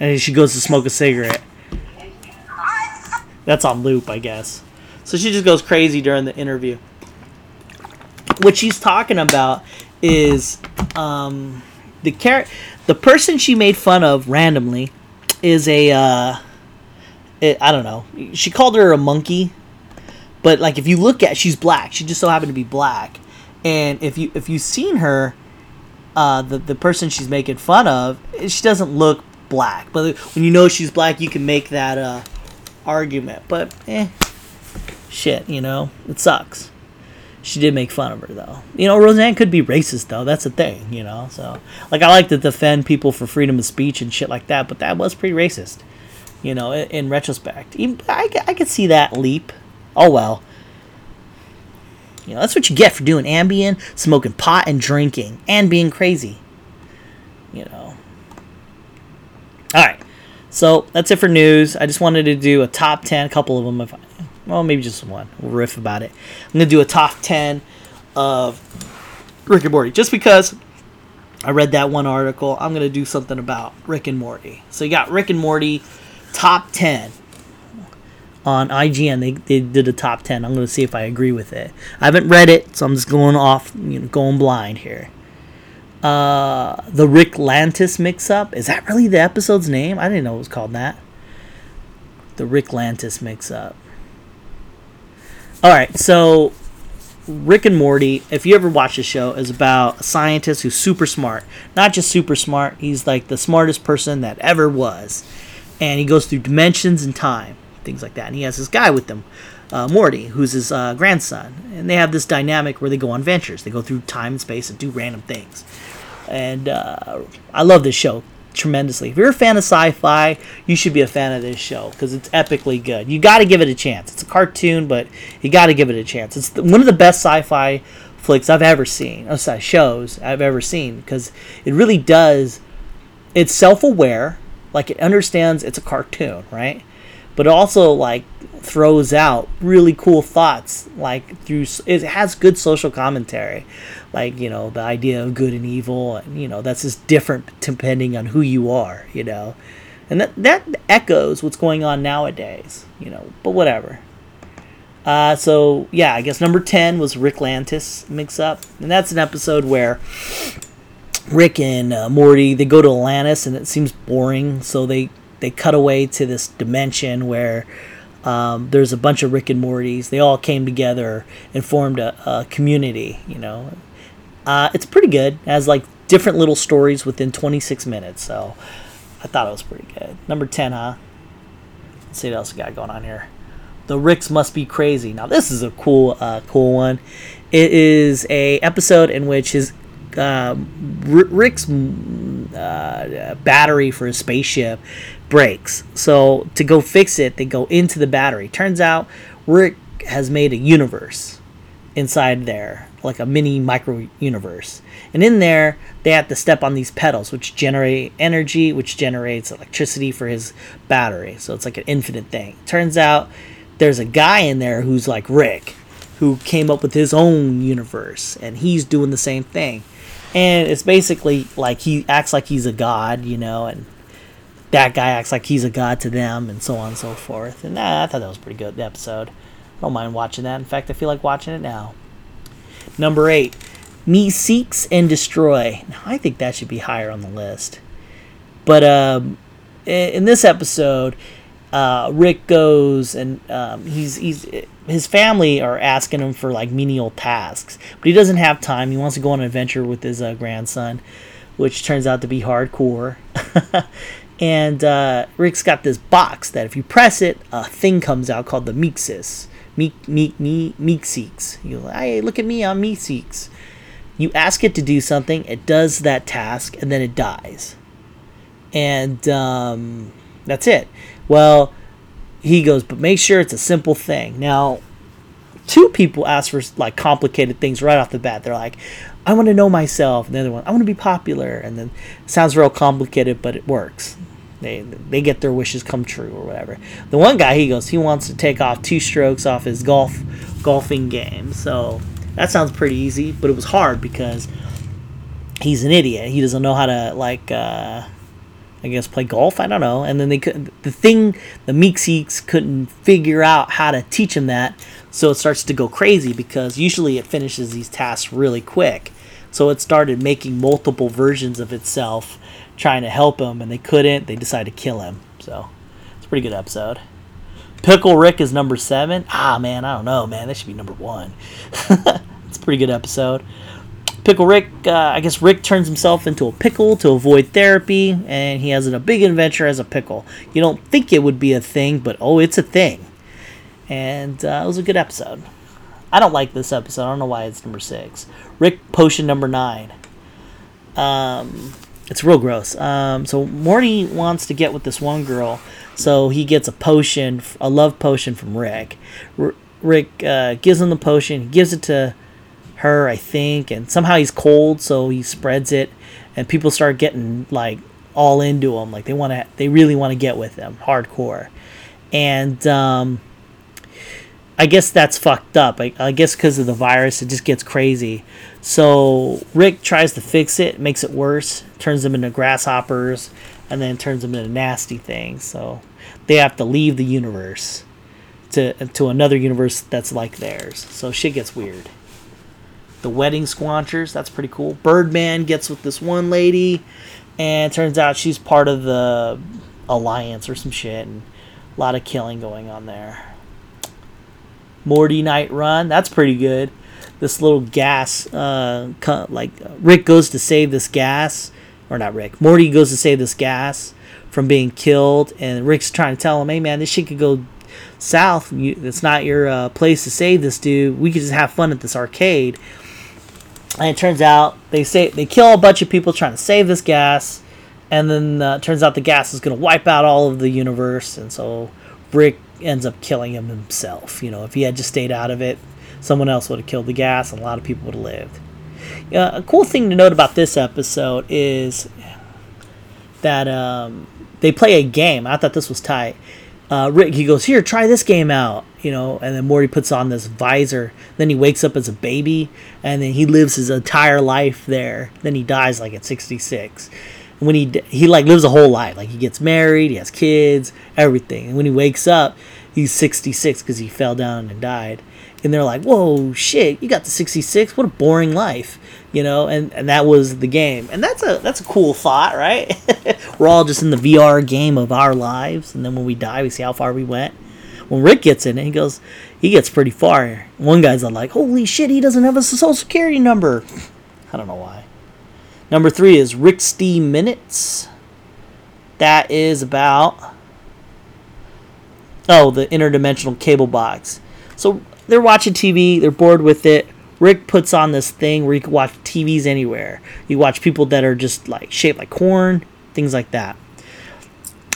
And she goes to smoke a cigarette. That's on loop, I guess. So she just goes crazy during the interview. What she's talking about is um, the char- the person she made fun of randomly is a uh, it, I don't know. She called her a monkey, but like if you look at, she's black. She just so happened to be black, and if you if you've seen her, uh, the the person she's making fun of, she doesn't look black. But when you know she's black, you can make that uh, argument. But eh, shit, you know, it sucks. She did make fun of her though. You know, Roseanne could be racist though. That's the thing, you know. So, like, I like to defend people for freedom of speech and shit like that, but that was pretty racist. You know, in, in retrospect, Even, I, I could see that leap. Oh well. You know, that's what you get for doing Ambien, smoking pot, and drinking, and being crazy. You know. So that's it for news. I just wanted to do a top 10, a couple of them. If I, well, maybe just one. We'll riff about it. I'm going to do a top 10 of Rick and Morty just because I read that one article. I'm going to do something about Rick and Morty. So you got Rick and Morty top 10 on IGN. They, they did a top 10. I'm going to see if I agree with it. I haven't read it, so I'm just going off, you know, going blind here uh, the Ricklantis mix up. Is that really the episode's name? I didn't know it was called that. The Ricklantis mix up. All right, so Rick and Morty, if you ever watch the show, is about a scientist who's super smart. Not just super smart, he's like the smartest person that ever was. And he goes through dimensions and time, things like that. And he has this guy with him, uh, Morty, who's his uh, grandson, and they have this dynamic where they go on ventures. They go through time and space and do random things. And uh, I love this show tremendously. If you're a fan of sci-fi, you should be a fan of this show because it's epically good. You got to give it a chance. It's a cartoon, but you got to give it a chance. It's one of the best sci-fi flicks I've ever seen. Oh, sorry, shows I've ever seen because it really does. It's self-aware, like it understands it's a cartoon, right? But also like throws out really cool thoughts, like through it has good social commentary, like you know the idea of good and evil, and you know that's just different depending on who you are, you know, and that that echoes what's going on nowadays, you know. But whatever. Uh, so yeah, I guess number ten was Ricklantis mix up, and that's an episode where Rick and uh, Morty they go to Atlantis, and it seems boring, so they they cut away to this dimension where um, there's a bunch of Rick and Mortys. They all came together and formed a, a community. You know, uh, it's pretty good. It has like different little stories within 26 minutes. So I thought it was pretty good. Number 10, huh? Let's see what else we got going on here. The Ricks must be crazy. Now this is a cool, uh, cool one. It is a episode in which his uh, Rick's uh, battery for his spaceship breaks. So to go fix it, they go into the battery. Turns out Rick has made a universe inside there, like a mini micro universe. And in there, they have to step on these pedals, which generate energy, which generates electricity for his battery. So it's like an infinite thing. Turns out there's a guy in there who's like Rick, who came up with his own universe, and he's doing the same thing. And it's basically like he acts like he's a god, you know, and that guy acts like he's a god to them, and so on and so forth. And uh, I thought that was pretty good the episode. I don't mind watching that. In fact, I feel like watching it now. Number eight, Meeseeks and Destroy. Now, I think that should be higher on the list. But um, in this episode, uh, Rick goes and um, he's he's his family are asking him for like menial tasks, but he doesn't have time. He wants to go on an adventure with his uh, grandson, which turns out to be hardcore. and uh, Rick's got this box that if you press it, a thing comes out called the Meeksis. Meek, Meek, Me, Meeseeks. You're like, hey, look at me, I'm Meeseeks. You ask it to do something, it does that task, and then it dies. And um, that's it. Well, he goes, but make sure it's a simple thing. Now, two people ask for like complicated things right off the bat. They're like, I want to know myself. And the other one, I want to be popular. And then sounds real complicated, but it works. They they get their wishes come true or whatever. The one guy he goes, he wants to take off two strokes off his golf golfing game. So that sounds pretty easy, but it was hard because he's an idiot. He doesn't know how to like uh, I guess play golf. I don't know. And then they could the thing the Meeseeks couldn't figure out how to teach him that, so it starts to go crazy because usually it finishes these tasks really quick. So it started making multiple versions of itself, trying to help him, and they couldn't. They decided to kill him. So it's a pretty good episode. Pickle Rick is number seven. Ah man, I don't know, man. That should be number one. it's a pretty good episode. Pickle Rick, uh, I guess Rick turns himself into a pickle to avoid therapy, and he has a big adventure as a pickle. You don't think it would be a thing, but oh, it's a thing. And uh, it was a good episode. I don't like this episode. I don't know why it's number six. Rick Potion number nine. Um, it's real gross. Um, so Morty wants to get with this one girl, so he gets a potion, a love potion from Rick. R- Rick uh, gives him the potion. He gives it to her, I think, and somehow he's cold, so he spreads it, and people start getting like all into him, like they want to, they really want to get with him, hardcore, and um, I guess that's fucked up. I, I guess because of the virus, it just gets crazy. So Rick tries to fix it, makes it worse, turns them into grasshoppers, and then turns them into nasty things. So they have to leave the universe to to another universe that's like theirs. So shit gets weird. The wedding squanchers, that's pretty cool. Birdman gets with this one lady, and turns out she's part of the alliance or some shit, and a lot of killing going on there. Mortynight Run, that's pretty good. This little gas, uh, like Rick goes to save this gas, or not Rick. Morty goes to save this gas from being killed, and Rick's trying to tell him, "Hey man, this shit could go south. You, it's not your uh, place to save this dude. We could just have fun at this arcade. And it turns out they say they kill a bunch of people trying to save this gas, and then uh, turns out the gas is going to wipe out all of the universe, and so Rick ends up killing him himself. You know, if he had just stayed out of it, someone else would have killed the gas, and a lot of people would have lived. Uh, a cool thing to note about this episode is that um, they play a game. I thought this was tight. Uh, Rick, he goes, Here, try this game out, you know, and then Morty puts on this visor. Then he wakes up as a baby, and then he lives his entire life there. Then he dies like at 66. When he he like lives a whole life, like he gets married, he has kids, everything. And when he wakes up, he's 66 because he fell down and died. And they're like, "Whoa, shit! You got to 66? What a boring life!" you know, and, and that was the game. And that's a that's a cool thought, right? We're all just in the VR game of our lives, and then when we die, we see how far we went. When Rick gets in he goes, he gets pretty far. One guy's like, "Holy shit, he doesn't have a social security number." I don't know why. Number three is Steam Minutes. That is about oh the interdimensional cable box. So they're watching TV, they're bored with it. Rick puts on this thing where you can watch TVs anywhere. You watch people that are just like shaped like corn, things like that.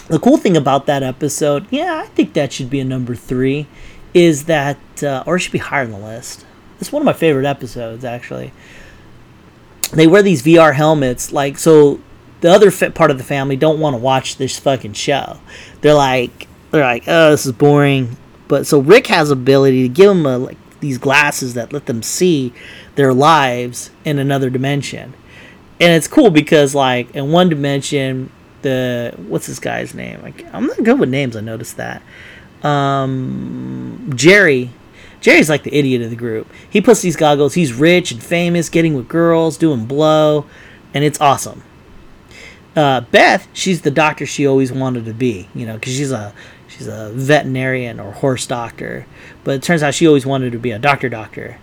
The cool thing about that episode, yeah, I think that should be a number three, is that, uh, or it should be higher on the list. It's one of my favorite episodes, actually. They wear these VR helmets, like, so the other part of the family don't want to watch this fucking show. They're like, they're like, oh, this is boring. But so Rick has ability to give them a like these glasses that let them see their lives in another dimension. And it's cool because like in one dimension, the what's this guy's name? Like, I'm not good with names. I noticed that. Um, Jerry. Jerry's like the idiot of the group. He puts these goggles. He's rich and famous, getting with girls, doing blow, and it's awesome. Uh, Beth, she's the doctor she always wanted to be, you know, because she's a she's a veterinarian or horse doctor. But it turns out she always wanted to be a doctor doctor.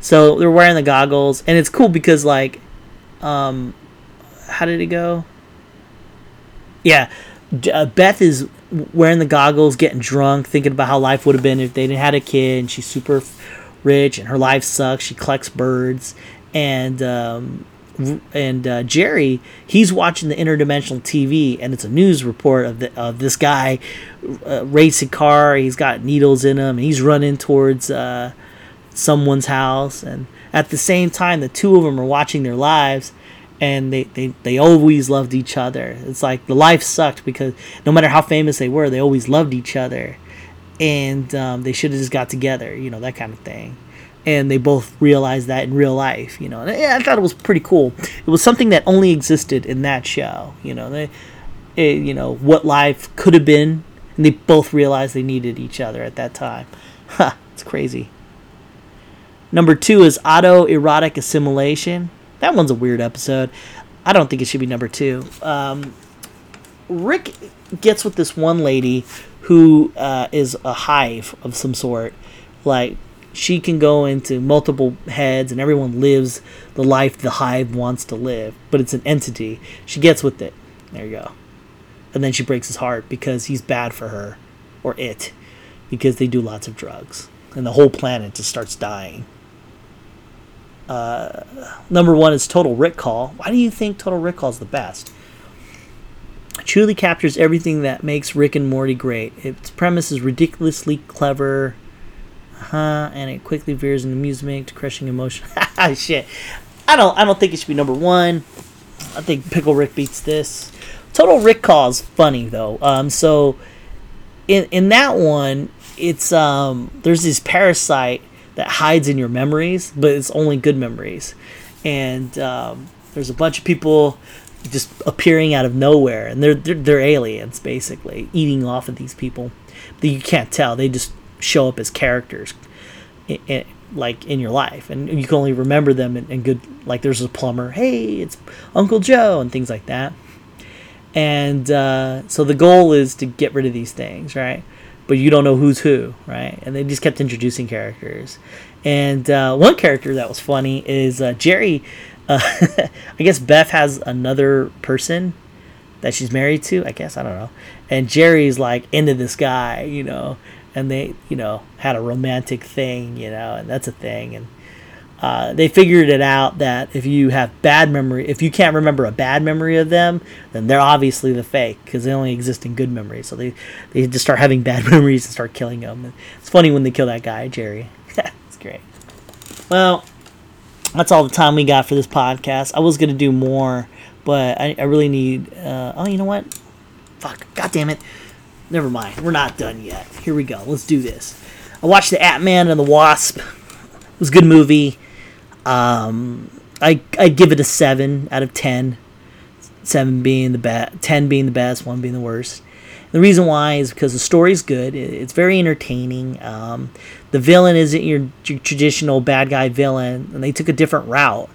So they're wearing the goggles, and it's cool because like, um, how did it go? Yeah, uh, Beth is wearing the goggles, getting drunk, thinking about how life would have been if they didn't had a kid. And she's super rich, and her life sucks. She collects birds, and um, and uh, Jerry, he's watching the interdimensional TV, and it's a news report of the, of this guy uh, racing car. He's got needles in him, and he's running towards uh, someone's house. And at the same time, the two of them are watching their lives, and they, they, they always loved each other. It's like the life sucked because no matter how famous they were, they always loved each other, and um, they should have just got together, you know, that kind of thing and they both realized that in real life, you know. And I thought it was pretty cool. It was something that only existed in that show, you know. They, it, you know what life could have been, and they both realized they needed each other at that time. Ha, it's crazy. Number two is autoerotic assimilation. That one's a weird episode. I don't think it should be number two. Um, Rick gets with this one lady who uh, is a hive of some sort, like she can go into multiple heads and everyone lives the life the hive wants to live but it's an entity. She gets with it. There you go. And then she breaks his heart because he's bad for her or it because they do lots of drugs. And the whole planet just starts dying uh, number one is Total Rickall why do you think Total Rickall is the best it truly captures everything that makes rick and morty great its premise is ridiculously clever huh? And it quickly veers into music to crushing emotion. Shit, I don't. I don't think it should be number one. I think Pickle Rick beats this. Total Rick is funny though. Um, so in in that one, it's um, there's this parasite that hides in your memories, but it's only good memories, and um, there's a bunch of people just appearing out of nowhere, and they're they're, they're aliens basically eating off of these people. That you can't tell. They just show up as characters in, in, like in your life and you can only remember them in, in, good like there's a plumber hey it's uncle joe and things like that and uh, so the goal is to get rid of these things right but you don't know who's who right? And they just kept introducing characters. And uh, one character that was funny is uh, jerry uh, i guess beth has another person that she's married to i guess i don't know. And jerry's like into this guy you know? And they you know had a romantic thing, you know, and that's a thing, and uh, they figured it out that if you have bad memory, if you can't remember a bad memory of them, then they're obviously the fake because they only exist in good memories. So they they just start having bad memories and start killing them. It's funny when they kill that guy Jerry. it's great. Well, that's all the time we got for this podcast. I was gonna do more, but I, I really need. Uh, oh, you know what? Fuck! God damn it! Never mind. We're not done yet. Here we go. Let's do this. I watched the Ant Man and the Wasp. It was a good movie. Um, I I give it a seven out of ten. Seven being the best, ten being the best, one being the worst. The reason why is because the story's good. It's very entertaining. Um, the villain isn't your, your, traditional bad guy villain, and they took a different route,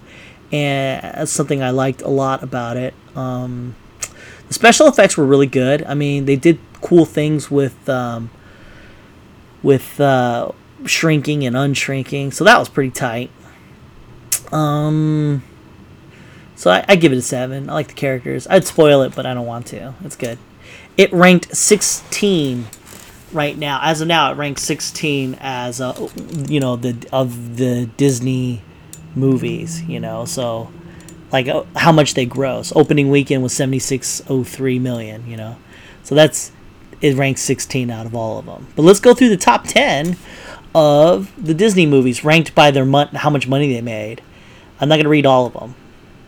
and that's something I liked a lot about it. Um, the special effects were really good. I mean, they did cool things with um, with uh, shrinking and unshrinking, so that was pretty tight. Um, so I, I give it a seven. I like the characters. I'd spoil it, but I don't want to. It's good. It ranked 16 right now. As of now, it ranks 16 as a, you know the of the Disney movies. You know, so like uh, how much they gross. Opening weekend was 76.03 million. You know, so that's it ranks 16 out of all of them. But let's go through the top 10 of the Disney movies ranked by their mon- how much money they made. I'm not going to read all of them.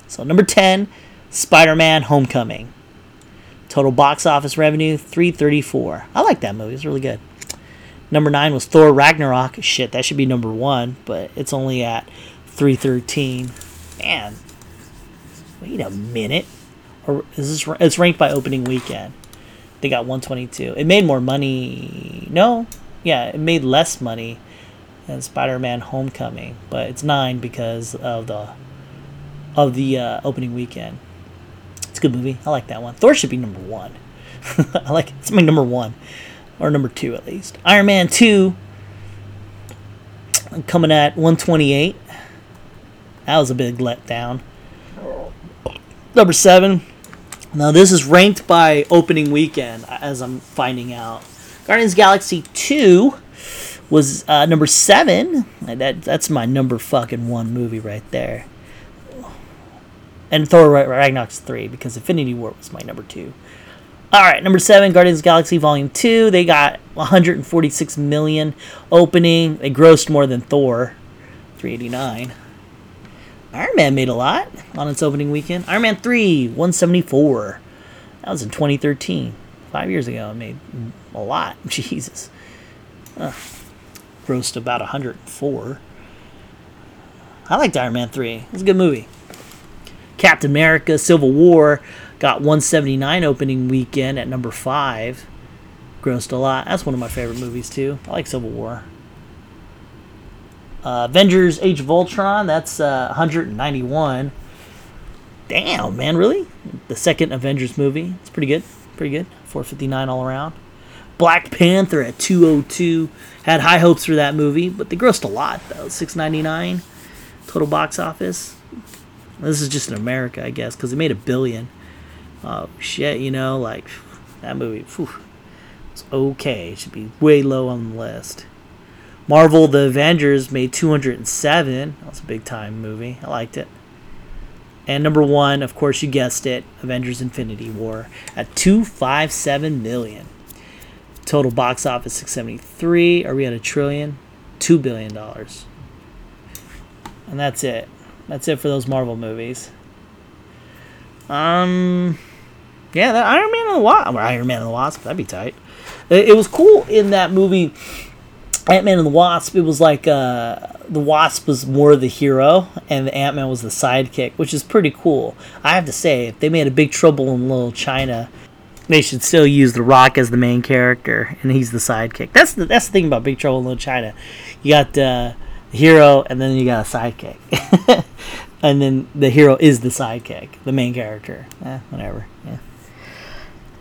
So, number 10, Spider Man Homecoming. Total box office revenue 334. I like that movie. It's really good. Number 9 was Thor Ragnarok. Shit, that should be number 1, but it's only at 313. Man. Wait a minute. Or is this it's ranked by opening weekend. They got 122. It made more money. No. Yeah, it made less money and Spider-Man: Homecoming, but it's nine because of the of the uh, opening weekend. It's a good movie. I like that one. Thor should be number one. I like it. it's my number one or number two at least. Iron Man two coming at 128. That was a big letdown. Number seven. Now this is ranked by opening weekend, as I'm finding out. Guardians Galaxy 2 was uh, number seven. That that's my number fucking one movie right there. And Thor Ragnarok's three because Infinity War was my number two. All right, number seven, Guardians Galaxy Volume Two. They got 146 million opening. They grossed more than Thor, 389. Iron Man made a lot on its opening weekend. Iron Man 3, 174. That was in 2013. Five years ago, it made a lot. Jesus grossed about 104. I liked Iron Man 3. It was a good movie. Captain America Civil War got 179 opening weekend at number 5. Grossed a lot. That's one of my favorite movies, too. I like Civil War. Uh, Avengers Age of Ultron, that's uh, 191. Damn, man, really? The second Avengers movie. It's pretty good. Pretty good. 459 all around. Black Panther at 202. Had high hopes for that movie, but they grossed a lot though. 699 total box office. This is just in America, I guess, because it made a billion. Oh shit, you know, like that movie. Whew, it's okay. It should be way low on the list. Marvel: The Avengers made 207. That was a big time movie. I liked it. And number one, of course, you guessed it, Avengers: Infinity War at 257 million. Total box office 673. Are we at a trillion? Two billion dollars. And that's it. That's it for those Marvel movies. Um, yeah, that Iron Man and the Wasp, Iron Man and the Wasp, that'd be tight. It, it was cool in that movie, Ant Man and the Wasp. It was like uh, the Wasp was more the hero, and the Ant Man was the sidekick, which is pretty cool. I have to say, if they made a Big Trouble in Little China they should still use The Rock as the main character, and he's the sidekick. That's the that's the thing about Big Trouble in Little China. You got uh, the hero, and then you got a sidekick, and then the hero is the sidekick, the main character. Eh, whatever. Yeah.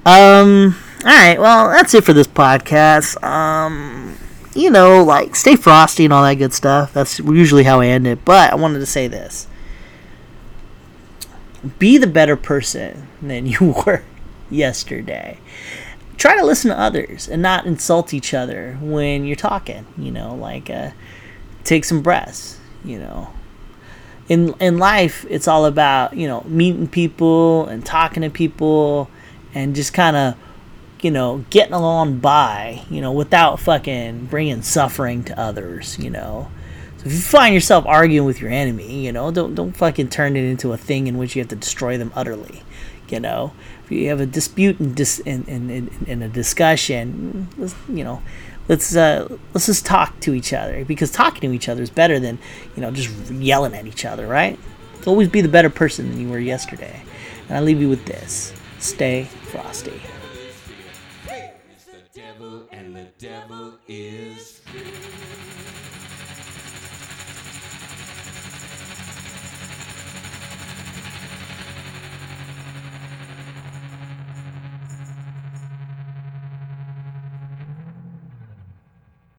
Um. All right. Well, that's it for this podcast. Um. You know, like stay frosty and all that good stuff. That's usually how I end it. But I wanted to say this: be the better person than you were yesterday. try to listen to others and not insult each other when you're talking. You know, like uh, take some breaths. You know, in in life, it's all about you know meeting people and talking to people and just kind of you know getting along by you know without fucking bringing suffering to others. You know. If you find yourself arguing with your enemy, you know, don't don't fucking turn it into a thing in which you have to destroy them utterly. You know, if you have a dispute and dis in, in, in, in a discussion, let's, you know, let's uh, let's just talk to each other because talking to each other is better than you know just yelling at each other, right? Always be the better person than you were yesterday. And I leave you with this: stay frosty. It's